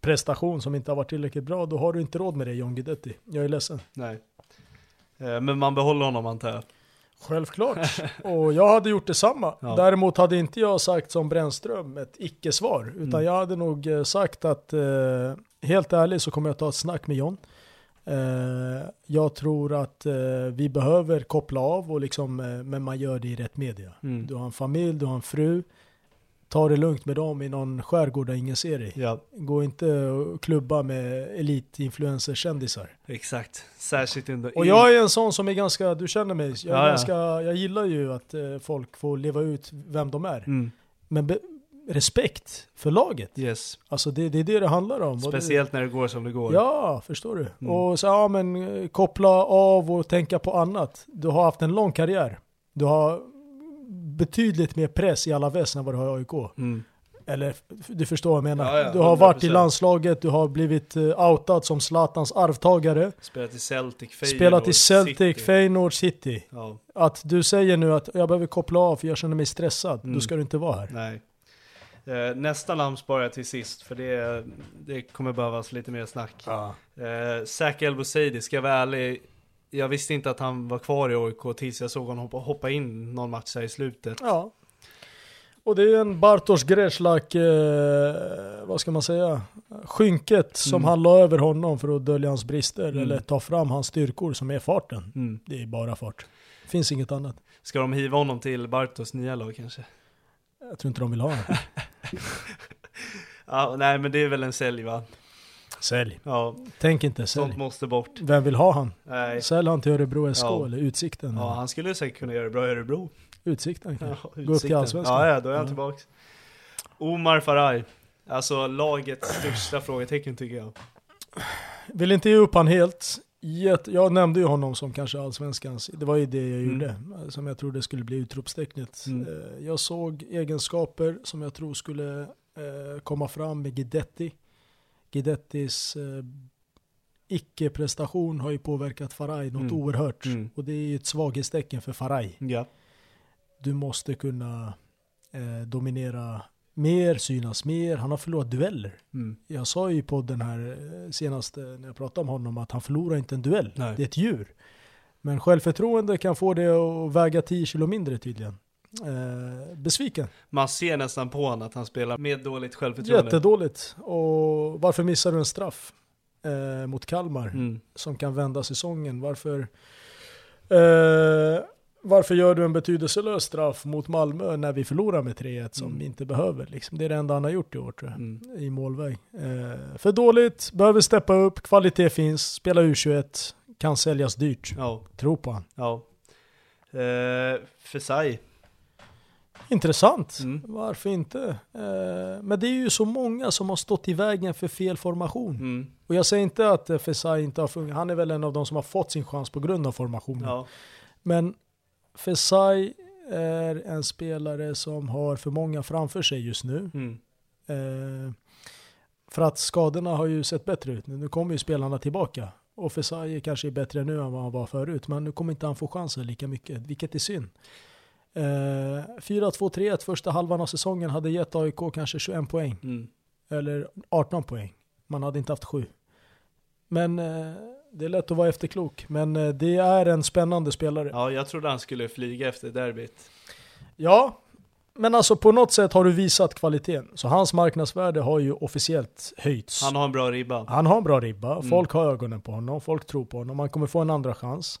prestation som inte har varit tillräckligt bra, då har du inte råd med det John Guidetti. Jag är ledsen. Nej. Eh, Men man behåller honom antar jag. Självklart. Och jag hade gjort detsamma. Ja. Däremot hade inte jag sagt som Brännström ett icke-svar. Utan Mm. jag hade nog eh, sagt att eh, helt ärligt så kommer jag ta ett snack med John. Eh, jag tror att eh, vi behöver koppla av och liksom, eh, men man gör det i rätt media. Mm. Du har en familj, du har en fru. Ta det lugnt med dem i någon skärgård där ingen ser dig. Ja, Gå inte och klubba med elitinfluencer-kändisar. exakt. Särskilt under... Och jag är en sån som är ganska, du känner mig, jag, Ja, ja. ganska, jag gillar ju att eh, folk får leva ut vem de är. Mm. Men be, respekt för laget. Yes. Alltså det, det är det det handlar om. Speciellt när det går som det Det, går. ja, förstår du. Mm. Och så, ja men eh, koppla av och tänka på annat. Du har haft en lång karriär. Du har betydligt mer press i alla väst än vad du har i AIK. Mm. Eller du förstår vad jag menar. Ja, ja, du har varit i 100%. landslaget, du har blivit eh, outad som Zlatans arvtagare. Spelat i Celtic, Feyenoord, Spelat i Celtic, City. Feyenoord, City. Ja, Att du säger nu att jag behöver koppla av för jag känner mig stressad. Mm. Då ska du inte vara här. nej. Eh, nästa namn sparar jag till sist, för det, det kommer behövas lite mer snack. Eh, Zach El Bouzidi, ska jag vara ärlig, jag visste inte att han var kvar i AIK tills jag såg honom hoppa, in någon match här i slutet. Ja. Och det är en Bartosz Grezlak, eh, vad ska man säga, skynket som Mm. han la över honom för att dölja hans brister Mm. eller ta fram hans styrkor som är farten. Mm. Det är bara fart. Finns inget annat. Ska de hiva honom till Bartos nya lag kanske? Jag tror inte de vill ha honom. Ja, nej men det är väl en sälj va? Sälj. Ja, Tänk inte sånt sälj. måste bort. Vem vill ha han? Nej. Sälj han till Örebro SK Ja. eller Utsikten. Ja, han skulle säkert kunna göra det bra i Örebro. Utsikten Ja, kanske. Gå upp till Utsikten. Allsvenskan. Ja, ja, då är han Ja. tillbaks. Omar Faraj. Alltså lagets största frågetecken tycker jag. Vill inte ge upp han helt. Jag nämnde ju honom som kanske allsvenskans, det var ju det jag Mm. gjorde, som jag trodde skulle bli utropstecknet. Mm. Eh, Jag såg egenskaper som jag tror skulle eh, komma fram med Guidetti. Guidettis eh, icke-prestation har ju påverkat Faraj något Mm. oerhört. Mm. Och det är ju ett svaghetstecken för Faraj. Ja. Du måste kunna eh, dominera mer, synas mer. Han har förlorat dueller. Mm. Jag sa ju på den här eh, senaste när jag pratade om honom att han förlorar inte en duell. Nej. Det är ett djur. Men självförtroende kan få det att väga 10 kilo mindre tydligen. Eh, besviken. Man ser nästan på honom att han spelar med dåligt självförtroende. Jättedåligt. Och varför missar du en straff eh, mot Kalmar Mm. som kan vända säsongen? Varför, eh, varför gör du en betydelselös straff mot Malmö när vi förlorar med 3-1 som Mm. vi inte behöver? Liksom. Det är det enda han har gjort i år tror jag. Mm. i målväg. Eh, för dåligt, behöver steppa upp, kvalitet finns, spela U21, kan säljas dyrt. Ja, Tro på han. ja. Eh, Fesai. Intressant, Mm. varför inte? Eh, men det är ju så många som har stått i vägen för fel formation. Mm. Och jag säger inte att eh, Fesai inte har fungerat, han är väl en av de som har fått sin chans på grund av formationen. Ja. Men Fesai är en spelare som har för många framför sig just nu. Mm. Eh, för att skadorna har ju sett bättre ut. Nu kommer ju spelarna tillbaka. Och Fesai kanske är bättre nu än vad han var förut. Men nu kommer inte han få chansen lika mycket, vilket är synd. Eh, 4-2-3-1 första halvan av säsongen hade gett AIK kanske 21 poäng. Mm. Eller 18 poäng. Man hade inte haft 7. Men eh, det är lätt att vara efterklok. Men eh, det är en spännande spelare. ja, jag trodde han skulle flyga efter derbyt. Ja, men alltså på något sätt har du visat kvaliteten. Så hans marknadsvärde har ju officiellt höjts. Han har en bra ribba. Han har en bra ribba, Mm. folk har ögonen på honom, folk tror på honom, han kommer få en andra chans.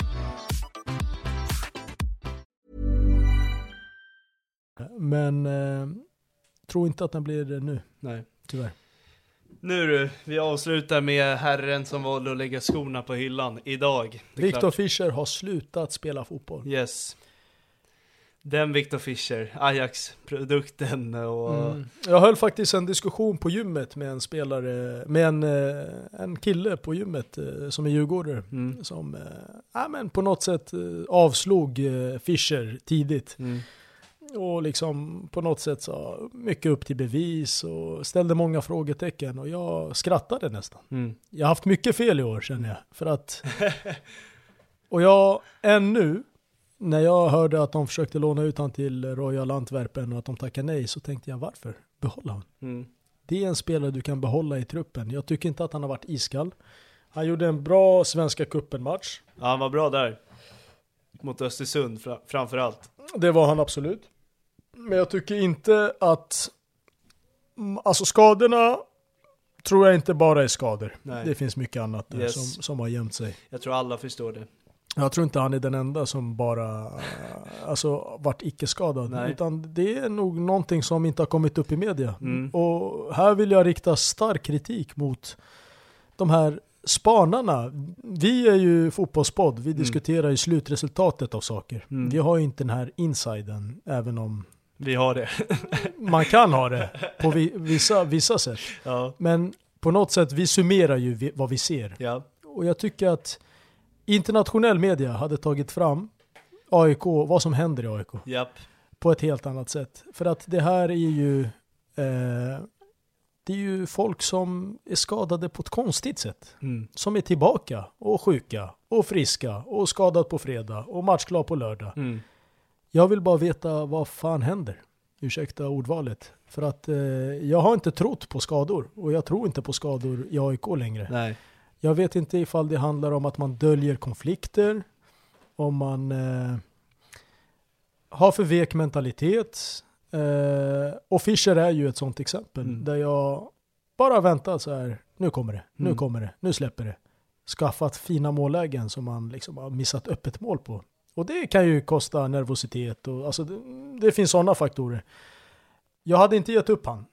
Men eh, tror inte att den blir det nu, Nej. tyvärr. Nu du, vi avslutar med herren som valde att lägga skorna på hyllan idag. Viktor. Fischer har slutat spela fotboll. Yes. Den Viktor Fischer, Ajax-produkten och... Mm. Jag höll faktiskt en diskussion på gymmet med en spelare, med en, eh, en kille på gymmet eh, som är djurgårdare. Mm. Som ja, men på något sätt avslog Fischer tidigt. Mm. Och liksom på något sätt sa mycket upp till bevis och ställde många frågetecken. Och jag skrattade nästan. Mm. Jag har haft mycket fel i år känner jag. För att... och jag, ännu, när jag hörde att de försökte låna ut han till Royal Antwerpen och att de tackade nej så tänkte jag varför? Behålla honom. Mm. Det är en spelare du kan behålla i truppen. Jag tycker inte att han har varit iskall. Han gjorde en bra Svenska cupen-match. Ja, han var bra där. Mot Östersund fra- framför allt. Det var han absolut. Men jag tycker inte att... mm, Alltså skadorna tror jag inte bara är skador. Nej. Det finns mycket annat där Yes. som, som har gömt sig. Jag tror alla förstår det. Jag tror inte han är den enda som bara alltså, varit icke-skadad. Utan det är nog någonting som inte har kommit upp i media. Mm. Och här vill jag rikta stark kritik mot de här spanarna. Vi är ju fotbollspodd, vi diskuterar ju slutresultatet av saker. Mm. Vi har ju inte den här insiden, även om Vi har det. man kan ha det på vi- vissa, vissa sätt. ja. Men på något sätt, vi summerar ju vad vi ser. Ja. Och jag tycker att internationell media hade tagit fram AIK, vad som händer i AIK, Japp. på ett helt annat sätt. För att det här är ju, eh, det är ju folk som är skadade på ett konstigt sätt. Mm. Som är tillbaka och sjuka och friska och skadad på fredag och matchklar på lördag. Mm. Jag vill bara veta vad fan händer. Ursäkta ordvalet. För att eh, jag har inte trott på skador och jag tror inte på skador i AIK längre. Nej. Jag vet inte ifall det handlar om att man döljer konflikter, om man eh, har för vek mentalitet. Eh, och Fischer är ju ett sånt exempel Mm. där jag bara väntar så här, nu kommer det, nu Mm. kommer det, nu släpper det. Skaffat fina mållägen som man liksom har missat öppet mål på. Och det kan ju kosta nervositet och alltså det, det finns sådana faktorer. Jag hade inte gett upp han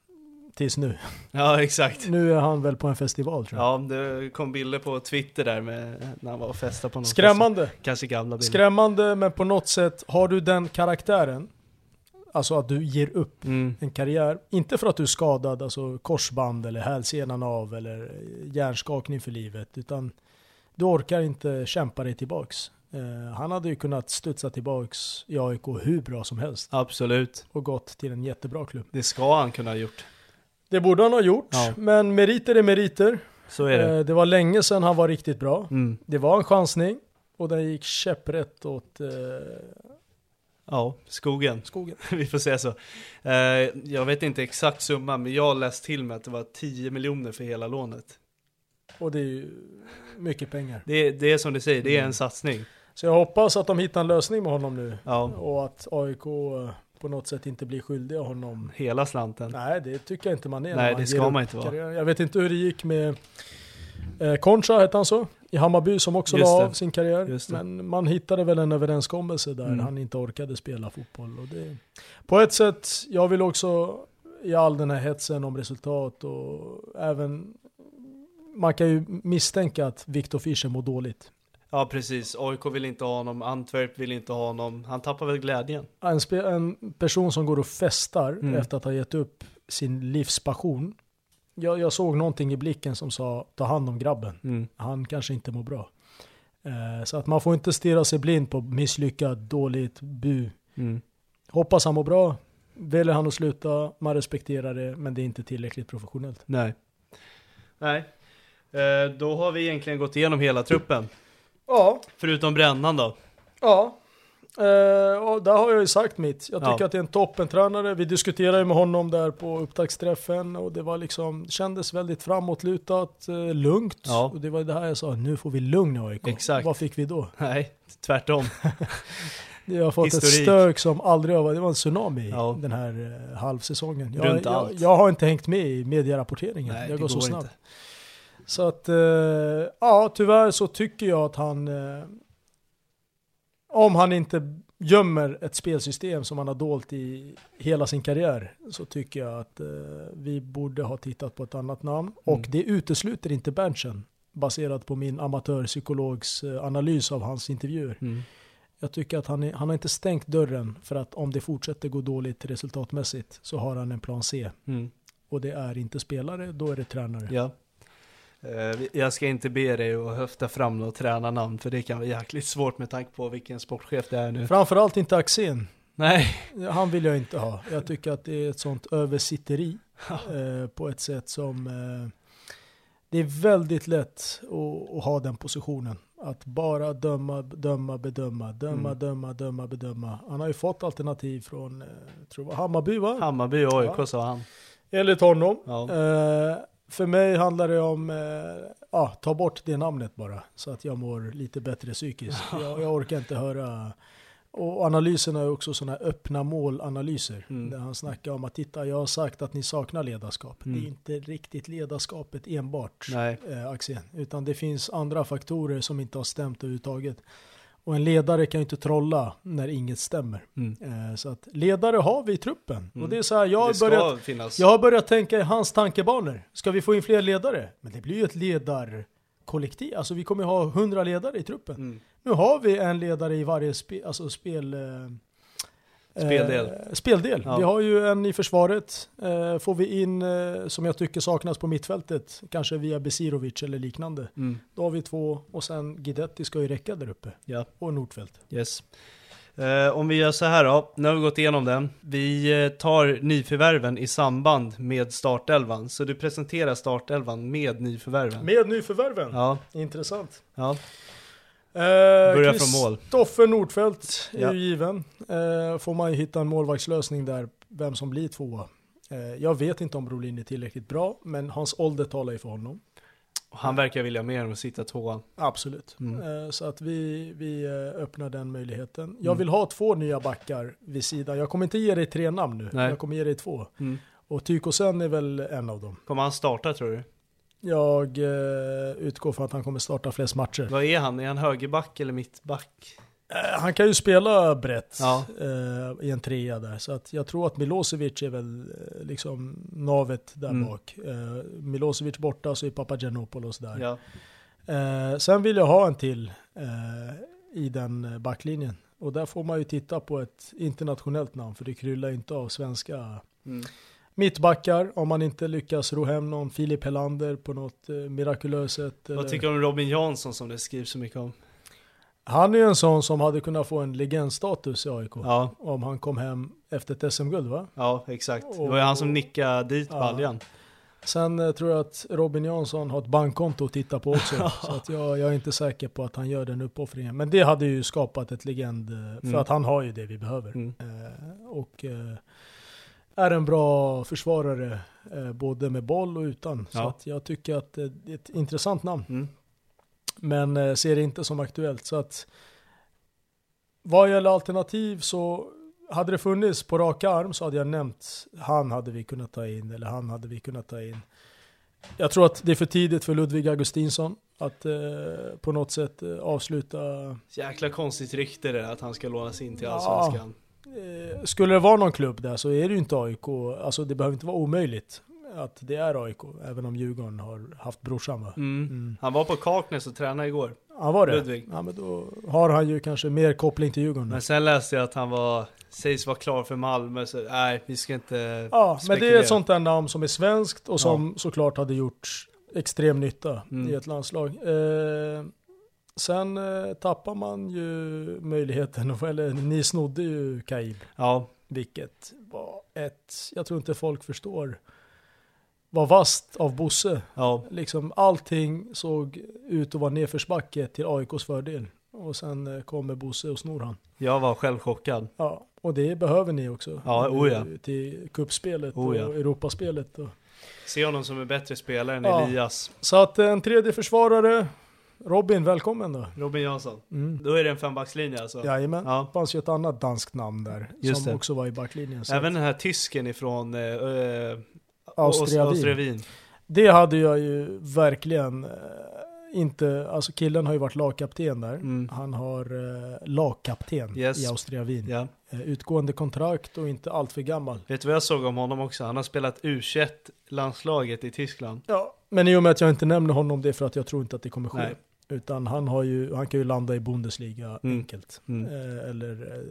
tills nu. Ja, exakt. Nu är han väl på en festival tror jag. Ja, det kom bilder på Twitter där med när han var och festade på någon Skrämmande. fest. Kanske gamla bilder. Skrämmande, men på något sätt har du den karaktären, alltså att du ger upp Mm. en karriär, inte för att du är skadad, alltså korsband eller hälsenan av eller hjärnskakning för livet, utan du orkar inte kämpa dig tillbaks. Eh, han hade ju kunnat studsa tillbaks i AIK hur bra som helst Absolut. och gått till en jättebra klubb. Det ska han kunna ha gjort. Det borde han ha gjort, Ja. men meriter är meriter. Så är det. Eh, det var länge sedan han var riktigt bra. Mm. Det var en chansning och den gick käpprätt åt eh, Ja, skogen. skogen. Vi får säga så. Eh, jag vet inte exakt summa, men jag har läst till mig att det var 10 miljoner för hela lånet. Och det är ju mycket pengar. Det, det är som du säger, det Mm. är en satsning. Så jag hoppas att de hittar en lösning med honom nu. Ja, Och att AIK eh, på något sätt inte blir skyldiga honom. hela slanten. Nej, det tycker jag inte man är. Nej, det ska man inte vara. Jag vet inte hur det gick med eh, Concha, hette han så? I Hammarby som också Just la av sin karriär. Men man hittade väl en överenskommelse där Mm. han inte orkade spela fotboll. Och det, på ett sätt, jag vill också i all den här hetsen om resultat och även man kan ju misstänka att Viktor Fischer mår dåligt. Ja, precis. AIK vill inte ha honom, Antwerp vill inte ha honom. Han tappar väl glädjen. En, en person som går och festar Mm. efter att ha gett upp sin livspassion. Jag, jag såg någonting i blicken som sa ta hand om grabben. Mm. Han kanske inte mår bra. Eh, så att man får inte stirra sig blind på misslyckad, dåligt, bu. Mm. Hoppas han mår bra. Väljer han att sluta, man respekterar det, men det är inte tillräckligt professionellt. Nej. Nej. Eh, då har vi egentligen gått igenom hela truppen. Ja, Förutom Brännan då. ja. Eh, och där har jag ju sagt mitt. Jag tycker Ja. att det är en toppentränare. Vi diskuterade med honom där på upptaktsträffen och det var liksom, kändes väldigt framåtlutat, eh, lugnt. Ja. Och det var det här jag sa, nu får vi lugn i AIK. Exakt. Vad fick vi då? Nej, tvärtom. Jag har fått ett Historik. stök som aldrig har varit, det var en tsunami Ja. den här eh, halvsäsongen. Jag, Runt jag, allt. jag har inte hängt med i medierapporteringen, Nej, jag det går så går snabbt. inte. Så att, eh, ja tyvärr så tycker jag att han, eh, om han inte gömmer ett spelsystem som han har dolt i hela sin karriär, så tycker jag att eh, vi borde ha tittat på ett annat namn. Och Mm. det utesluter inte Berntsen, baserat på min amatörpsykologs eh, analys av hans intervjuer. Mm. Jag tycker att han, är, han har inte stängt dörren för att om det fortsätter gå dåligt resultatmässigt så har han en plan C. Mm. Och det är inte spelare, då är det tränare. Ja. Eh, Jag ska inte be dig att höfta fram något tränarnamn för det kan vara jäkligt svårt med tanke på vilken sportchef det är nu. Framförallt inte Axén. Nej, Han vill jag inte ha. Jag tycker att det är ett sånt översitteri eh, på ett sätt som eh, det är väldigt lätt att, att ha den positionen. Att bara döma, döma, bedöma, döma, Mm. döma, döma, bedöma. Han har ju fått alternativ från, eh, jag tror var Hammarby va? Hammarby och AIK Ja. sa han. Enligt honom. Ja. För mig handlar det om, eh, ja, ta bort det namnet bara. Så att jag mår lite bättre psykiskt. Jag, jag orkar inte höra. Och analyserna är också sådana öppna målanalyser. Mm. Där han snackar om att titta, jag har sagt att ni saknar ledarskap. Mm. Det är inte riktigt ledarskapet enbart, eh, Axén. Utan det finns andra faktorer som inte har stämt överhuvudtaget. Och en ledare kan ju inte trolla när inget stämmer. Mm. Eh, så att ledare har vi i truppen. Och det är så här, jag har, börjat, finnas. jag har börjat tänka i hans tankebanor. Ska vi få in fler ledare? Men det blir ju ett ledarkollektiv. Alltså vi kommer ju ha hundra ledare i truppen. Mm. Nu har vi en ledare i varje spe, alltså spel... Eh, Speldel. Eh, speldel. Ja. Vi har ju en i försvaret. Eh, får vi in, eh, som jag tycker saknas på mittfältet, kanske via Besirovic eller liknande. Mm. Då har vi två och sen Guidetti ska ju räcka där uppe. Ja. Och Nordfeldt. Yes. Eh, om vi gör så här då, nu har vi gått igenom den. Vi eh, tar nyförvärven i samband med startelvan. Så du presenterar startelvan med nyförvärven. Med nyförvärven. Ja, Intressant. ja. Börja Börja från mål. Stoffer Nordfeldt är Ja. ju given. Eh, får man ju hitta en målvaktslösning där, vem som blir tvåa. Eh, jag vet inte om Brolin är tillräckligt bra, men hans ålder talar ju för honom. Han verkar vilja mer än att sitta tvåa. Absolut. Mm. Eh, Så att vi, vi eh, öppnar den möjligheten. Jag vill ha två nya backar vid sidan. Jag kommer inte ge dig tre namn nu. Nej. Jag kommer ge dig två. Mm. Och Tykosen är väl en av dem. Kommer han starta tror du? Jag eh, utgår från att han kommer starta flest matcher. Vad är han? Är han högerback eller mittback? Eh, Han kan ju spela brett Ja. eh, i en trea där. Så att jag tror att Milosevic är väl eh, liksom navet där Mm. bak. Eh, Milosevic borta så är Papagiannopoulos där. Ja. Sen vill jag ha en till i den backlinjen. Och där får man ju titta på ett internationellt namn för det kryllar inte av svenska Mm. Mittbackar om man inte lyckas ro hem någon Filip Helander på något eh, mirakulöst sätt. Vad eller- tycker du om Robin Jansson som det skrivs så mycket om? Han är ju en sån som hade kunnat få en legendstatus i AIK. Ja, Om han kom hem efter ett SM-guld va? ja exakt. Det var ju han som nickade dit Ja. baljan. Sen eh, tror jag att Robin Jansson har ett bankkonto att titta på också. så att jag, jag är inte säker på att han gör den uppoffringen. Men det hade ju skapat ett legend. eh, För Mm. att han har ju det vi behöver. Mm. Eh, och eh, är en bra försvarare. Eh, både med boll och utan. Så Ja. att jag tycker att det är ett intressant namn. Mm. Men eh, ser det inte som aktuellt. Så att vad gäller alternativ så hade det funnits på raka arm så hade jag nämnt han hade vi kunnat ta in eller han hade vi kunnat ta in. Jag tror att det är för tidigt för Ludvig Augustinsson att eh, på något sätt eh, avsluta. Jäkla konstigt rykte det att han ska lånas in till Ja. Allsvenskan. Eh, skulle det vara någon klubb där så är det ju inte AIK. Alltså det behöver inte vara omöjligt att det är AIK. Även om Djurgården har haft brorsan va? Mm. Mm. Han var på Kaknäs och tränade igår. Ja var det? Ludvig. Ja men då har han ju kanske mer koppling till Djurgården. Men sen läste jag att han var, sägs vara klar för Malmö, så nej, vi ska inte Ja, men det är spekulera. ett sånt där namn som är svenskt och som såklart hade gjort extrem nytta Mm. i ett landslag. Eh, sen eh, tappar man ju möjligheten, eller ni snodde ju Kaib, Ja, vilket var ett, jag tror inte folk förstår, var vast av Bosse. ja, Liksom allting såg ut att vara nedförsbacke till AIKs fördel. Och sen eh, kommer Bosse och snor han. jag var själv chockad. Ja, och det behöver ni också. Ja, oh ja. Till kuppspelet Oh ja. och Europaspelet. Och. Se honom som en bättre spelare än Ja. Elias. Så att en tredje försvarare, Robin, välkommen då. Robin Jansson. Mm. Då är det en fembackslinje alltså. Jajamän, Ja. det fanns ju ett annat danskt namn där Just som det. också var i backlinjen. Även den här tysken ifrån eh, Austria Wien. Det hade jag ju verkligen eh, inte, alltså killen har ju varit lagkapten där. Mm. Han har eh, lagkapten Yes. i Austria Wien. Eh, utgående kontrakt och inte allt för gammal. Vet du vad jag såg om honom också? Han har spelat U21-landslaget i Tyskland. Ja, men i och med att jag inte nämner honom det är för att jag tror inte att det kommer ske. Nej. Utan han, har ju, han kan ju landa i Bundesliga Mm. enkelt. Mm. Eh, eller eh,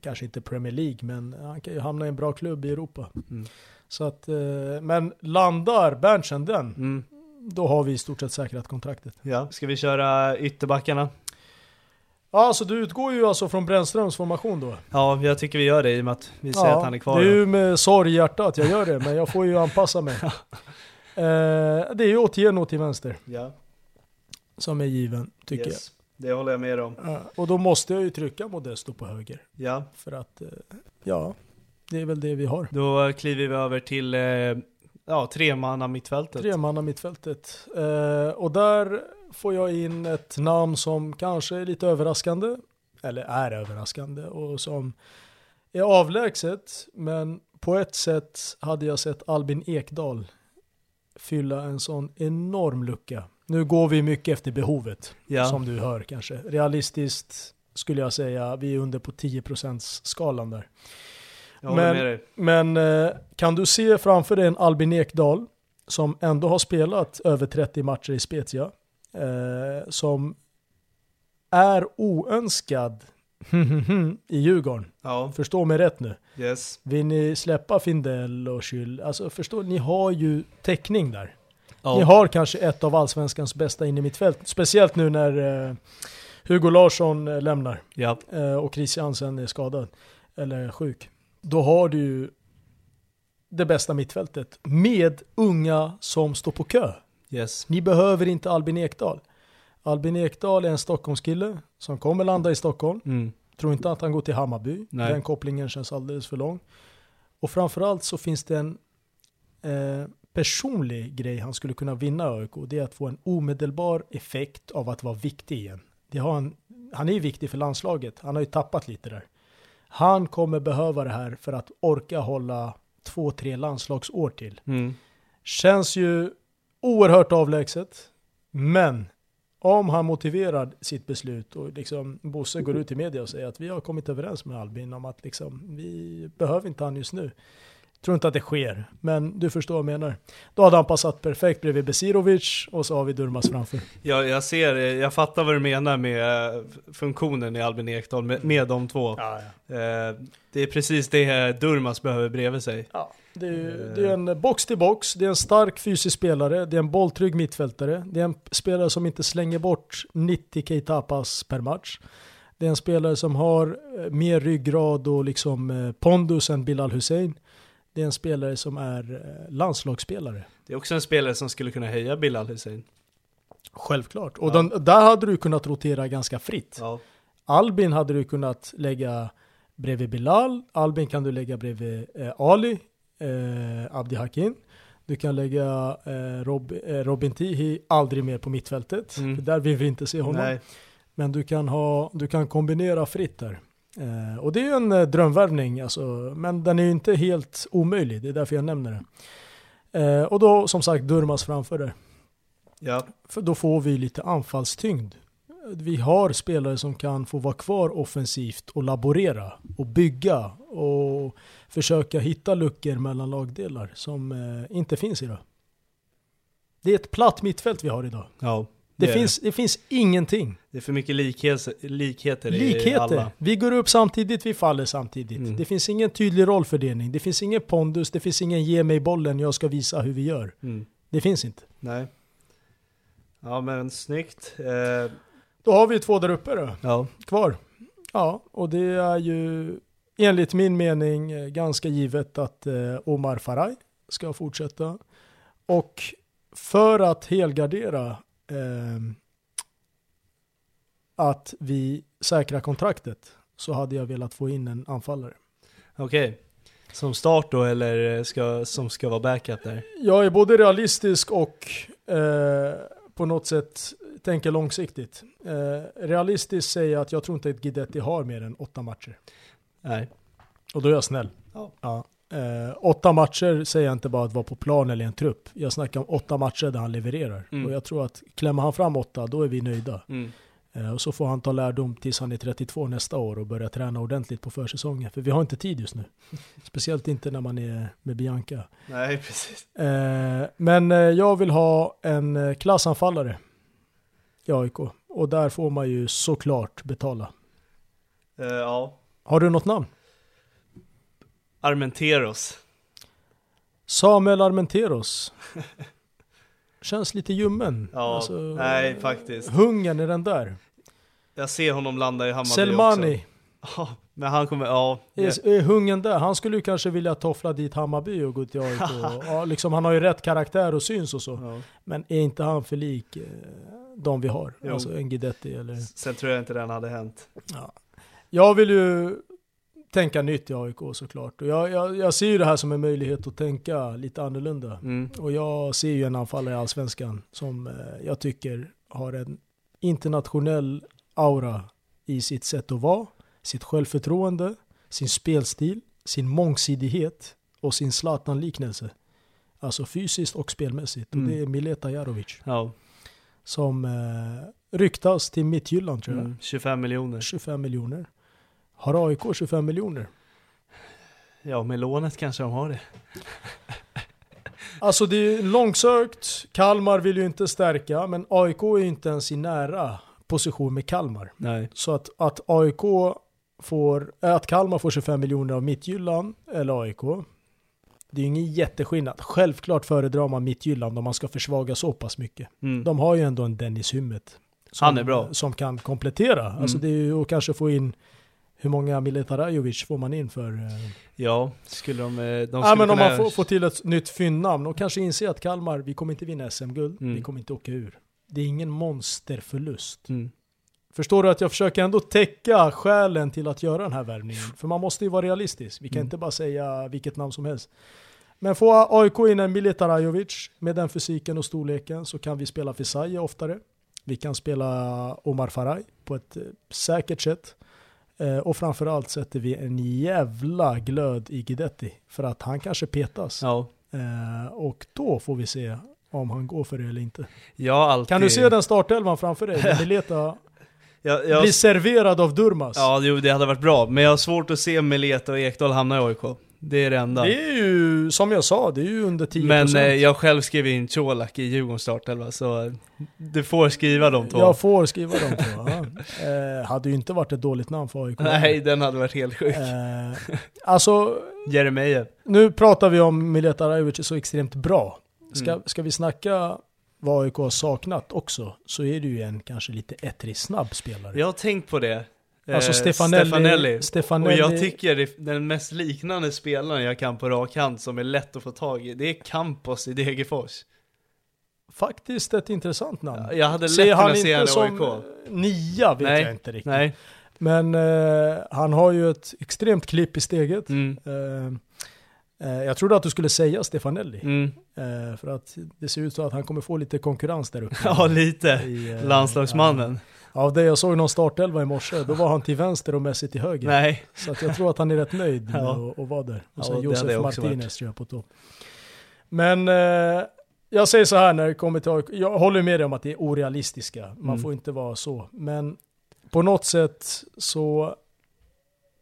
kanske inte Premier League, men han kan ju hamna i en bra klubb i Europa. Mm. Så att, eh, men landar Berntsen den, Mm. då har vi i stort sett säkrat kontraktet. Ja. Ska vi köra ytterbackarna? Ja, så du utgår ju alltså från Brännströms formation då? Ja, jag tycker vi gör det i och med att vi säger att han är kvar. det är då. ju med sorg i hjärtat jag gör det, men jag får ju anpassa mig. eh, det är ju Otieno till vänster Ja, som är given, tycker yes. Det håller jag med om. jag. Och då måste jag ju trycka Modesto på höger. Ja, För att, eh, ja, det är väl det vi har. då kliver vi över till eh, ja, tremanna mittfältet. Tre manna mittfältet. Eh, och där får jag in ett namn som kanske är lite överraskande. Eller är överraskande och som är avlägset. Men på ett sätt hade jag sett Albin Ekdal fylla en sån enorm lucka Nu går vi mycket efter behovet, Ja. som du hör kanske. Realistiskt skulle jag säga, vi är under på 10% skalan där. Men, men eh, kan du se framför dig en Albin Ekdal som ändå har spelat över 30 matcher i Spezia, eh, som är oönskad i Djurgården. Ja, Förstå mig rätt nu. yes. Vill ni släppa Findell och Kyl? Alltså förstå, ni har ju täckning där. Ja. Ni har kanske ett av allsvenskans bästa in i mitt fält. Speciellt nu när eh, Hugo Larsson eh, lämnar Ja, eh, och Christiansen är skadad eller sjuk. Då har du ju det bästa mittfältet med unga som står på kö. yes. Ni behöver inte Albin Ekdal. Albin Ekdal är en Stockholmskille som kommer landa i Stockholm. Mm. Tror inte att han går till Hammarby. Nej. Den kopplingen känns alldeles för lång. Och framförallt så finns det en eh, personlig grej han skulle kunna vinna ÖIK. Det är att få en omedelbar effekt av att vara viktig igen. Det har han, han är ju viktig för landslaget. Han har ju tappat lite där. Han kommer behöva det här för att orka hålla två, tre landslagsår till. Mm. Känns ju oerhört avlägset. Men om han motiverar sitt beslut och liksom Bosse går ut i media och säger att vi har kommit överens med Albin om att liksom, vi behöver inte han just nu. Tror inte att det sker, men du förstår vad jag menar. Då hade han passat perfekt bredvid Besirovic och så har vi Durmas framför. Jag, jag ser, jag fattar vad du menar med eh, funktionen i Albin Ekdal, med, med de två. Ja, Eh, det är precis det Durmas behöver bredvid sig. Ja, det är, det är en box till box, det är en stark fysisk spelare, det är en bolltrygg mittfältare, det är en spelare som inte slänger bort 90 Keita-pass per match. Det är en spelare som har eh, mer ryggrad och liksom eh, pondus än Bilal Hussein. Det är en spelare som är eh, landslagsspelare. Det är också en spelare som skulle kunna höja Bilal Hussein. Självklart. Och Ja. den, där hade du kunnat rotera ganska fritt. Ja. Albin hade du kunnat lägga bredvid Bilal, Albin kan du lägga bredvid eh, Ali, eh, Abdi Hakim. Du kan lägga eh, Rob, eh, Robin Tihi aldrig mer på mittfältet, Mm. där vill vi inte se honom. Nej. Men du kan, ha, du kan kombinera fritt där. Eh, och det är en eh, drömvärvning, alltså, men den är ju inte helt omöjlig, det är därför jag nämner det. Eh, och då som sagt Durmas framför det. Ja. För då får vi lite anfallstyngd. Vi har spelare som kan få vara kvar offensivt och laborera och bygga och försöka hitta luckor mellan lagdelar som eh, inte finns idag. Det är ett platt mittfält vi har idag. ja. Det, är finns, det finns ingenting. Det är för mycket likheter, likheter, i alla. Vi går upp samtidigt, vi faller samtidigt. Mm. Det finns ingen tydlig rollfördelning. Det finns ingen pondus, det finns ingen ge mig bollen, jag ska visa hur vi gör. Mm. Det finns inte. Nej. Ja men snyggt. Eh, Då har vi två där uppe då. ja. kvar. Ja, och det är ju enligt min mening eh, ganska givet att eh, Omar Faraj ska fortsätta. Och för att helgardera eh, att vi säkrar kontraktet så hade jag velat få in en anfallare. Okej. Som start då eller ska, som ska vara backup där? Jag är både realistisk och eh, på något sätt tänker långsiktigt. Eh, realistiskt säger jag att jag tror inte att Guidetti har mer än åtta matcher. Nej. Och då är jag snäll. Ja. Eh, åtta matcher säger jag inte bara att vara på plan eller i en trupp. Jag snackar om åtta matcher där han levererar. Mm. Och jag tror att klämmer han fram åtta, då är vi nöjda. Mm. Eh, och så får han ta lärdom tills han är 32 nästa år och börja träna ordentligt på försäsongen. För vi har inte tid just nu. Speciellt inte när man är med Bianca. Nej precis. Eh, men eh, jag vill ha en eh, klassanfallare i AIK. Och där får man ju såklart betala. Eh, ja. Har du något namn? Armenteros. Samuel Armenteros. Känns lite ljummen. Ja, Alltså, nej faktiskt. Hungern är den där. Jag ser honom landa i Hammarby Selmani, också. Ja, men han kommer, ja. är, är hungern där? Han skulle ju kanske vilja toffla dit Hammarby och gå till AIK. Ja, liksom, han har ju rätt karaktär och syns och så. ja. Men är inte han för lik eh, de vi har? Jo. Alltså en Guidetti eller... Sen tror jag inte den hade hänt. Ja. Jag vill ju tänka nytt i AIK såklart. Och jag, jag, jag ser ju det här som en möjlighet att tänka lite annorlunda. Mm. Och jag ser ju en anfallare i Allsvenskan som eh, jag tycker har en internationell aura i sitt sätt att vara, sitt självförtroende, sin spelstil, sin mångsidighet och sin Zlatan-liknelse. Alltså fysiskt och spelmässigt. Mm. Och det är Mileta Jarovic. Ja. som eh, ryktas till Midtjylland tror jag. Mm, 25 miljoner. 25 miljoner. Har AIK 25 miljoner? Ja, med lånet kanske de har det. Alltså det är långsökt, Kalmar vill ju inte stärka, men AIK är ju inte ens i nära position med Kalmar. Nej. Så att, att AIK får, äh, att Kalmar får 25 miljoner av Midtjylland eller AIK, det är ju ingen jätteskillnad. Självklart föredrar man Midtjylland om man ska försvaga så pass mycket. Mm. De har ju ändå en Dennis Hymmet. Som, Han är bra. Som kan komplettera. Alltså Mm. det är ju att kanske få in, hur många Militarajovic får man in för? eh, Ja, skulle de... eh, de skulle Ja men om man får, får till ett nytt fyndnamn och kanske inse att Kalmar, vi kommer inte vinna SM-guld, Mm. vi kommer inte åka ur. Det är ingen monsterförlust. Mm. Förstår du att jag försöker ändå täcka skälen till att göra den här värvningen? För man måste ju vara realistisk. Vi kan Mm. inte bara säga vilket namn som helst. Men får AIK in en Militarajovic med den fysiken och storleken så kan vi spela Fisaje oftare. Vi kan spela Omar Faraj på ett eh, säkert sätt. Eh, och framförallt sätter vi en jävla glöd i Guidetti. För att han kanske petas. Ja. Eh, och då får vi se om han går för det eller inte. Har alltid... Kan du se den startelvan framför dig? Mileta Jag, jag, blir serverad av Durmas. Ja, jo, det hade varit bra. Men jag har svårt att se Meleta och Ekdal hamna i AIK. Det är det enda. Det är ju, som jag sa, det är ju under 10%. Men eh, jag själv skrev in Colak i Djurgårdens startelva, så du får skriva de två. Jag får skriva dem två. Eh, hade ju inte varit ett dåligt namn för AIK. Nej, den hade varit helt sjuk. Eh, alltså, Jeremejeff. nu pratar vi om Mileta Rajovic är så extremt bra. Ska, Mm. ska vi snacka vad AIK har saknat också, så är det ju en kanske lite ettrig snabb spelare. Jag har tänkt på det. Alltså Eh, Stefanelli- Stefanelli. Stefanelli- Och jag tycker den mest liknande spelaren jag kan på rak hand som är lätt att få tag i, det är Campos i Degerfors. Faktiskt ett intressant namn. Jag hade lätt Ser han se han i som AIK. nia vet Nej, jag inte riktigt. Nej. Men eh, han har ju ett extremt klipp i steget. Mm. Eh, eh, jag trodde att du skulle säga Stefanelli. Mm. Eh, för att det ser ut så att han kommer få lite konkurrens där uppe. Ja, lite. I, eh, Landslagsmannen. ja. Av det jag såg någon startelva i morse, då var han till vänster och Messi till höger. Nej. Så att jag tror att han är rätt nöjd med Ja. att, att vara där. Ja, Och sen det hade Josef Martinez tror jag på topp. Men jag säger så här när det kommer till AIK, jag håller med dig om att det är orealistiska. Man Mm. får inte vara så. Men på något sätt så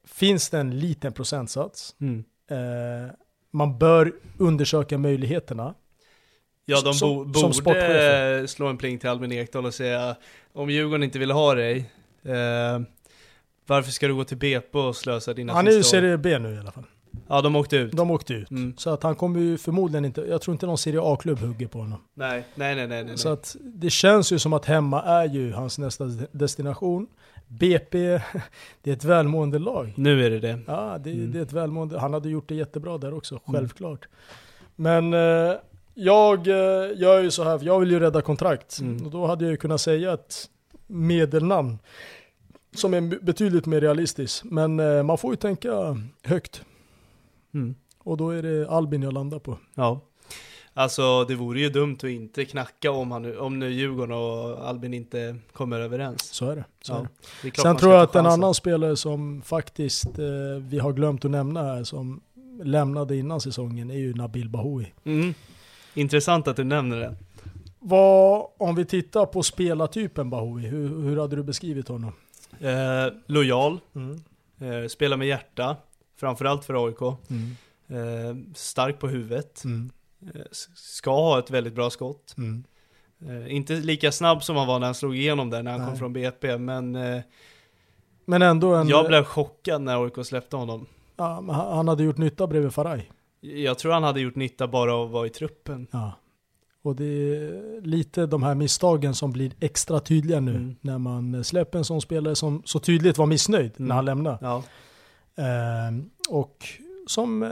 finns det en liten procentsats. Mm. Eh, man bör undersöka möjligheterna. Ja, de Som- bo, som borde sportchefer. slå en pling till Albin Ekdal och säga om Djurgården inte vill ha dig, eh, varför ska du gå till BP och slösa dina Han är ju? Serie B nu i alla fall. Ja, de åkte ut. De åkte ut. Mm. Så att han kommer ju förmodligen inte, jag tror inte någon Serie A-klubb hugger på honom. Nej, nej, nej, nej. nej. Så att det känns ju som att hemma är ju hans nästa destination. BP, det är ett välmående lag. Nu är det det. Ja, det, Mm. det är ett välmående. Han hade gjort det jättebra där också, självklart. Men eh, jag eh, gör ju så här, jag vill ju rädda kontrakt. Mm. Och då hade jag ju kunnat säga ett medelnamn som är betydligt mer realistiskt. Men eh, man får ju tänka högt. Mm. Och då är det Albin jag landar på. Ja. Alltså det vore ju dumt att inte knacka om, han, nu- om nu Djurgården och Albin inte kommer överens. Så är det. Så är Ja. det. Det är Sen tror jag att en annan spelare som faktiskt eh, vi har glömt att nämna här, som lämnade innan säsongen, är ju Nabil Bahoui. Mm. Intressant att du nämner det. Vad, om vi tittar på spelartypen Bahoui, hur, hur hade du beskrivit honom? Eh, lojal, Mm. eh, spelar med hjärta, framförallt för AIK. Mm. Eh, stark på huvudet, Mm. eh, ska ha ett väldigt bra skott. Mm. Eh, inte lika snabb som han var när han slog igenom där när han Nej. kom från BP, men eh, Men ändå en... jag blev chockad när AIK släppte honom. ja, men han han hade gjort nytta bredvid Faraj. Jag tror han hade gjort nytta bara av att vara i truppen. Ja. Och det är lite de här misstagen som blir extra tydliga nu Mm. när man släpper en sån spelare som så tydligt var missnöjd Mm. när han lämnade. Ja. Ehm, och som, eh,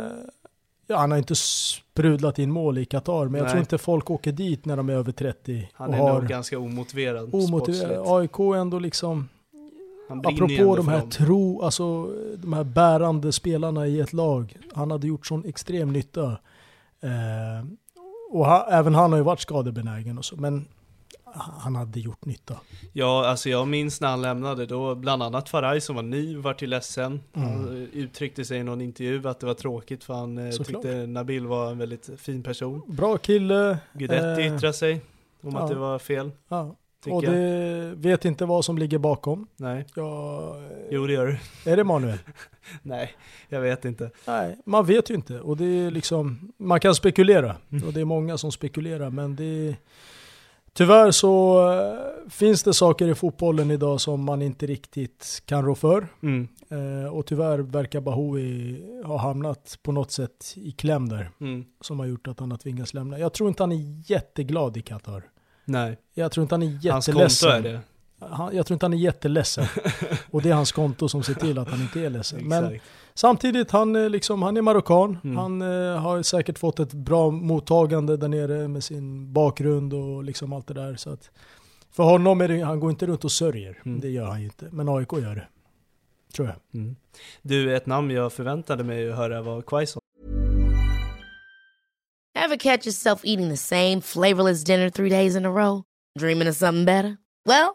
ja han har inte sprudlat in mål i Qatar, men jag Nej. tror inte folk åker dit när de är över 30 Han är har nog ganska omotiverad omotiverad. AIK är ändå liksom, apropå de här dem. tro, alltså de här bärande spelarna i ett lag. Han hade gjort sån extrem nytta. Ehm, och ha, även han har ju varit skadebenägen och så, men han hade gjort nytta. Ja, alltså jag minns när han lämnade då, bland annat Faraj som var ny, var till ledsen. Mm. Han uttryckte sig i någon intervju att det var tråkigt för han eh, Såklart. tyckte Nabil var en väldigt fin person. Bra kille. Guidetti eh, yttrade sig om ja. att det var fel. Ja, och jag. det vet inte vad som ligger bakom. Nej. Ja, Jo, det gör du. är det Manuel? Nej, jag vet inte. Nej, man vet ju inte. Och det är liksom, man kan spekulera. Mm. Och det är många som spekulerar. Men det är, tyvärr så eh, finns det saker i fotbollen idag som man inte riktigt kan rå för. Mm. Eh, och tyvärr verkar Bahoui ha hamnat på något sätt i kläm där. Mm. Som har gjort att han har tvingats lämna. Jag tror inte han är jätteglad i Qatar. Nej, Jag tror inte han är hans jätteledsen. konto är det. Han, jag tror inte han är jätteledsen. och det är hans konto som ser till att han inte är ledsen. Men samtidigt, han är, liksom, han är marockan. Mm. Han eh, har säkert fått ett bra mottagande där nere med sin bakgrund och liksom allt det där. Så att för honom är det, han går inte runt och sörjer. Mm. Det gör han ju inte. Men AIK gör det. Tror jag. Mm. Du, ett namn jag förväntade mig att höra var Quaison. Ever catch yourself eating the same flavorless dinner three days in a row? Dreaming of something better? Well,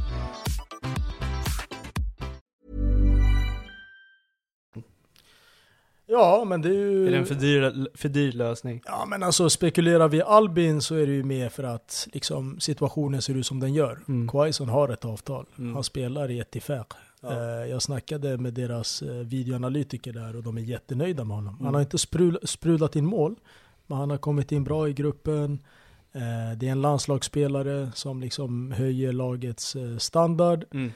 Ja, men det är ju... Är det en för dyr, för dyr lösning? Ja men alltså spekulerar vi Albin så är det ju mer för att liksom, situationen ser ut som den gör. Mm. Quaison har ett avtal. Mm. Han spelar i Etifaq. Ja. Eh, jag snackade med deras eh, videoanalytiker där och de är jättenöjda med honom. Mm. Han har inte sprul, sprudlat in mål, men han har kommit in bra i gruppen. Eh, det är en landslagsspelare som liksom höjer lagets standard. Mm.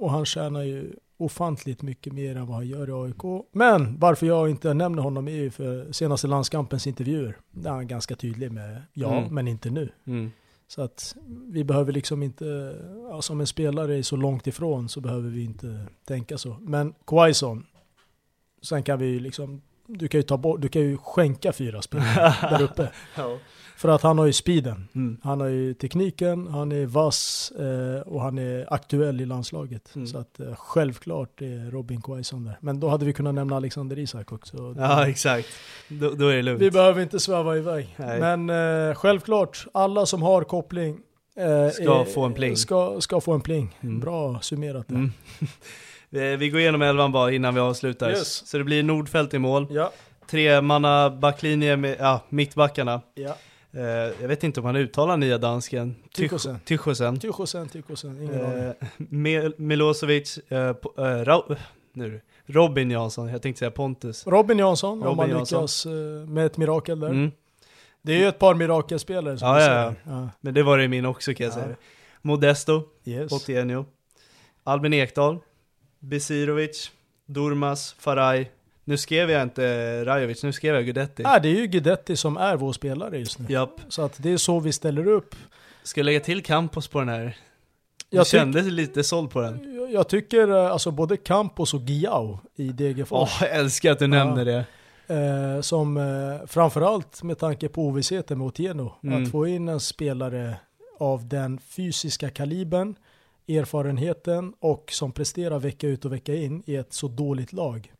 Och han tjänar ju ofantligt mycket mer än vad han gör i AIK. Men varför jag inte nämner honom är ju för senaste landskampens intervjuer. Där är han ganska tydlig med ja, Mm. men inte nu. Mm. Så att vi behöver liksom inte, ja, som en spelare är så långt ifrån så behöver vi inte tänka så. Men Quaison, sen kan vi ju liksom, du kan ju ta bort, du kan ju skänka fyra spelare där uppe. Ja. För att han har ju speeden. Mm. Han har ju tekniken, han är vass eh, och han är aktuell i landslaget. Mm. Så att eh, självklart är Robin Quaison där. Men då hade vi kunnat nämna Alexander Isak också. ja, exakt. Då, då är det lugnt. vi behöver inte sväva iväg. Nej. Men eh, självklart, alla som har koppling eh, Ska är- få en pling. Ska, ska få en pling. Mm. Bra summerat där. Eh, Vi går igenom elvan bara innan vi avslutar. Yes. Så det blir Nordfält i mål. Ja, Tre manna backlinje med, ja, mittbackarna. ja. Eh, jag vet inte om han uttalar nya dansken. Tychosen. Tychosen. Tychosen, Tychosen, ingen aning. Eh, Mil- Milosevic, eh, eh, Ra- nu, Robin Jansson, jag tänkte säga Pontus. Robin Jansson, om Robin man Jansson. lyckas eh, med ett mirakel där. Mm. Det är ju ett par mirakelspelare som Ja, du säger. Ja. Men det var det min också kan jag Ja. säga. Modesto, Yes. Otienio. Albin Ekdal, Besirovic, Durmas, Faraj. Nu skrev jag inte Rajovic, nu skrev jag Gudetti. Ja, det är ju Guidetti som är vår spelare just nu. Japp. Så att det är så vi ställer upp. Ska jag lägga till Campos på den här? Jag kände lite såld på den. jag- jag tycker eh, alltså både Campos och Giao i Åh, Degerfors. jag älskar att du Ja. nämner det. Eh, som eh, framförallt med tanke på ovissheten med Otieno. Mm. Att få in en spelare av den fysiska kalibern, erfarenheten och som presterar vecka ut och vecka in i ett så dåligt lag.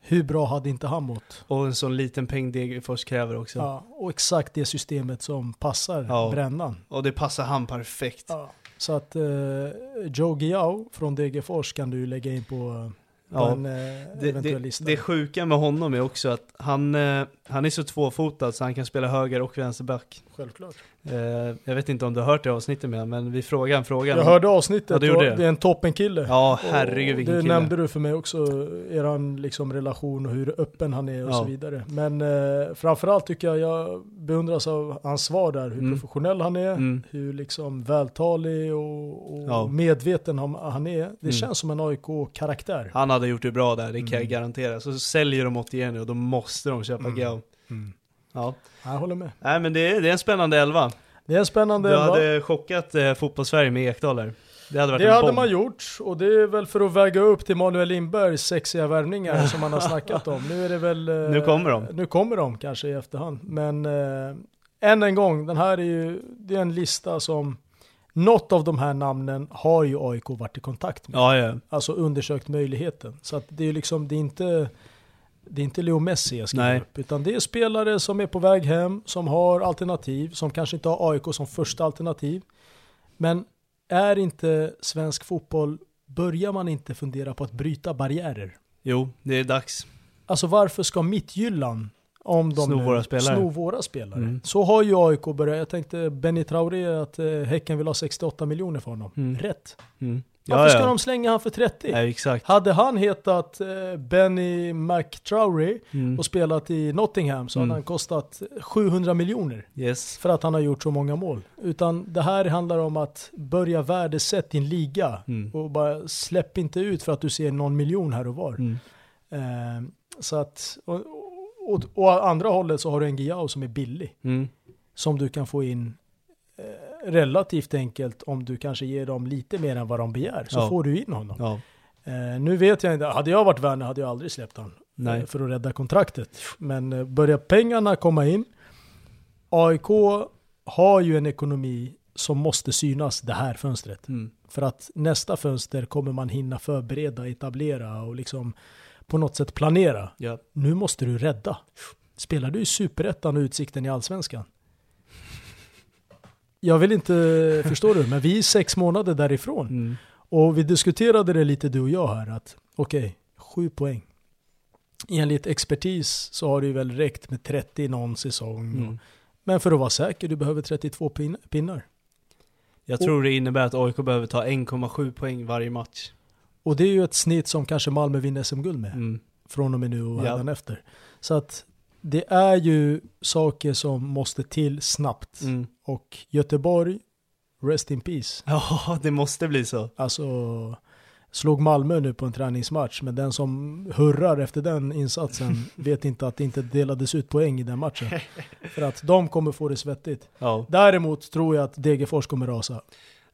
Hur bra hade inte han mått? Och en sån liten peng Degerfors kräver också. Ja, och exakt det systemet som passar Ja. brännan. Och det passar han perfekt. Ja. Så att eh, Joe Giao från Degerfors kan du lägga in på, på Ja. en eh, Det, eventuell det, lista. det sjuka med honom är också att han, eh, han är så tvåfotad så han kan spela höger och vänsterback. Självklart. Eh, jag vet inte om du har hört det avsnittet med men vi frågar en fråga. Jag hörde avsnittet, Ja, du gjorde det. det är en toppenkille. Ja, herregud vilken Det kille. nämnde du för mig också, eran liksom relation och hur öppen han är och Ja. så vidare. Men eh, framförallt tycker jag jag beundras av hans svar där, hur Mm. professionell han är, Mm. hur liksom vältalig och, och Ja. medveten han, är. Det Mm. känns som en AIK-karaktär. Han hade gjort det bra där, det kan jag Mm. garantera. Så säljer de 81 och då måste de köpa Mm. Gao. Mm. Ja. Jag håller med. Nej men det är, det är en spännande elva. Det är en spännande Du elva. hade chockat eh, fotbollssverige med Ekdal där. Det hade varit Det en hade bomb. man gjort och det är väl för att väga upp till Manuel Lindbergs sexiga värvningar som man har snackat om. Nu är det väl... eh, Nu kommer de. Nu kommer de kanske i efterhand. Men eh, än en gång, den här är ju det är en lista som något av de här namnen har ju AIK varit i kontakt med. Ja, ja. Alltså undersökt möjligheten. Så att det är ju liksom, det är inte Det är inte Leo Messi jag skriver Nej. upp, utan det är spelare som är på väg hem, som har alternativ, som kanske inte har AIK som första alternativ. Men är inte svensk fotboll, börjar man inte fundera på att bryta barriärer? Jo, det är dags. Alltså varför ska Mittjylland, om de Sno nu- våra spelare. sno våra spelare? Mm. Så har ju AIK börjat. Jag tänkte Benny Traoré att eh, Häcken vill ha 68 miljoner för honom. Mm. Rätt. Mm. Varför ska de slänga han för 30? Nej, exakt. Hade han hetat eh, Benny McTrowry Mm. och spelat i Nottingham så Mm. hade han kostat 700 miljoner Yes. för att han har gjort så många mål. Utan det här handlar om att börja värdesätta din liga Mm. och bara släpp inte ut för att du ser någon miljon här och var. Mm. Eh, så att, och, och, och andra hållet så har du en Giao som är billig. Mm. Som du kan få in eh, relativt enkelt om du kanske ger dem lite mer än vad de begär. Så Ja. får du in honom. Ja. Eh, nu vet jag inte, hade jag varit Werner hade jag aldrig släppt han Nej. eh, för att rädda kontraktet. Men eh, börjar pengarna komma in, AIK har ju en ekonomi som måste synas det här fönstret. Mm. För att nästa fönster kommer man hinna förbereda, etablera och liksom på något sätt planera. Ja. Nu måste du rädda. Spelar du i superettan och utsikten i allsvenskan? Jag vill inte, förstår du, men vi är sex månader därifrån. Mm. Och vi diskuterade det lite du och jag här att okej, sju poäng. Enligt expertis så har det ju väl räckt med 30 någon säsong. Mm. Men för att vara säker, du behöver 32 pin- pinnar. Jag tror det innebär att AIK behöver ta 1,7 poäng varje match. Och det är ju ett snitt som kanske Malmö vinner SM-guld med. Mm. Från och med nu och ja. efter. Så att det är ju saker som måste till snabbt. Mm. Och Göteborg, rest in peace. Ja, det måste bli så. Alltså, slog Malmö nu på en träningsmatch, men den som hurrar efter den insatsen vet inte att det inte delades ut poäng i den matchen. För att de kommer få det svettigt. Ja, Däremot tror jag att Degerfors kommer rasa.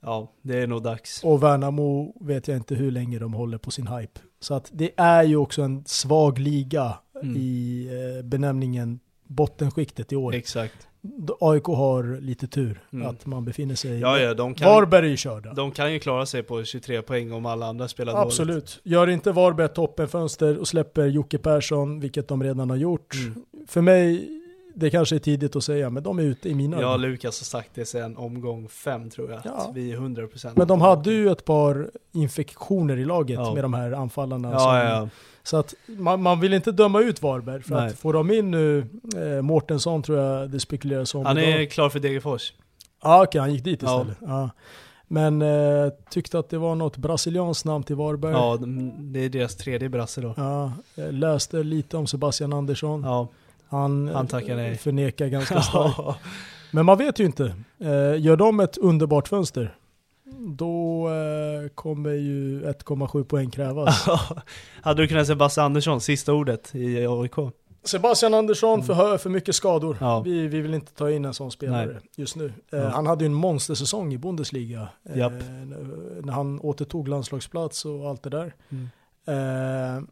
ja det är nog dags. Och Värnamo vet jag inte hur länge de håller på sin hype. Så att det är ju också en svag liga Mm. i eh, benämningen bottenskiktet i år. Exakt. AIK har lite tur Mm. att man befinner sig Ja, ja, de kan, Varberg körda. de kan ju klara sig på 23 poäng om alla andra spelar dåligt. Absolut. Gör inte Varberg ett toppenfönster och släpper Jocke Persson, vilket de redan har gjort. Mm. För mig, det kanske är tidigt att säga, men de är ute i mina Ja. Lukas har sagt det sedan omgång fem tror jag. Ja. Att vi är 100% Men de hade ju ett par infektioner i laget Ja. med de här anfallarna. som- Ja, ja. Så att man, man vill inte döma ut Varberg, för Nej. att får de in nu eh, Mårtensson tror jag det spekuleras om. Han är idag. klar för Degerfors. Ja okej, han gick dit istället. Ja. Men eh, tyckte att det var något brasilianskt namn till Varberg. Ja, de- det är deras tredje brasse då. Ja, jag läste lite om Sebastian Andersson. Ja. Han, Han eh, förnekar ganska starkt. Men man vet ju inte. Eh, gör de ett underbart fönster, då eh, kommer ju 1,7 poäng krävas. Hade du kunnat säga Basse Andersson, sista ordet i AIK? Sebastian Andersson för, hö- för mycket skador. Ja. Vi, vi vill inte ta in en sån spelare Nej. just nu. Eh, Ja. Han hade ju en monstersäsong i Bundesliga. eh, när han återtog landslagsplats och allt det där. Mm. Eh,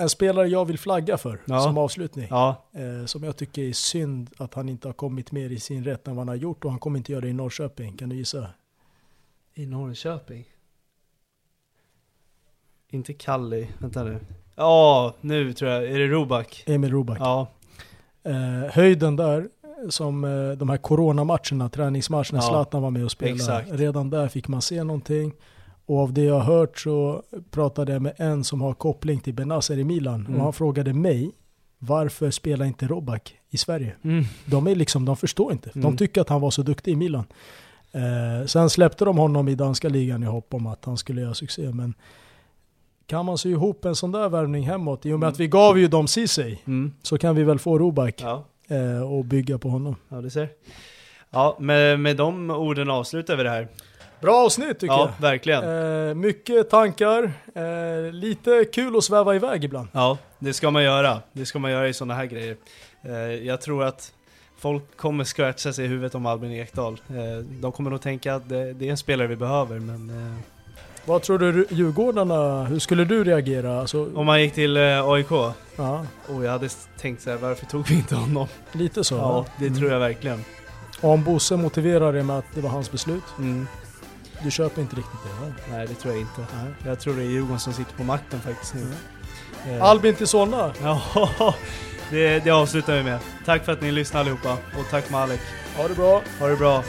en spelare jag vill flagga för Ja. som avslutning. Ja, Eh, som jag tycker är synd att han inte har kommit mer i sin rätt än vad han har gjort och han kommer inte göra det i Norrköping. Kan du gissa? I Norrköping. Inte Kalli, vänta nu. Ja, nu tror jag, är det Roback? Emil Roback. Ja, Eh, höjden där, som eh, de här coronamatcherna, träningsmatcherna, Ja, Zlatan var med och spelade. exakt. Redan där fick man se någonting. Och av det jag har hört så pratade jag med en som har koppling till Benazer i Milan. Mm. Och han frågade mig, varför spelar inte Roback i Sverige? mm. De är liksom, de förstår inte. De Mm. tycker att han var så duktig i Milan. Eh, sen släppte de honom i danska ligan i hopp om att han skulle göra succé. Men kan man sy ihop en sån där värvning hemåt, i och med att vi gav ju dem Ceesay, Mm. så kan vi väl få Roback Ja, eh, och bygga på honom. ja, du ser. Ja, med, med de orden avslutar vi det här. Bra avsnitt tycker Ja, verkligen. jag. Eh, mycket tankar, eh, lite kul att sväva iväg ibland. Ja, det ska man göra. Det ska man göra i sådana här grejer. Eh, jag tror att folk kommer scratcha sig i huvudet om Albin Ekdal. Eh, de kommer nog tänka att det, det är en spelare vi behöver, men eh, Vad tror du Djurgårdarna, hur skulle du reagera? Alltså, om man gick till eh, AIK, ja, och jag hade tänkt så här, varför tog vi inte honom? lite så. Ja, va? det Mm. tror jag verkligen. Och om Bosse motiverar det med att det var hans beslut, Mm. du köper inte riktigt det va? Nej, det tror jag inte. Nej. Jag tror det är Djurgården som sitter på makten faktiskt nu. Mm. Eh, Albin till Solna. Ja, det, det avslutar vi med. Tack för att ni lyssnade allihopa och tack Malik. Ha det bra. Ha det bra.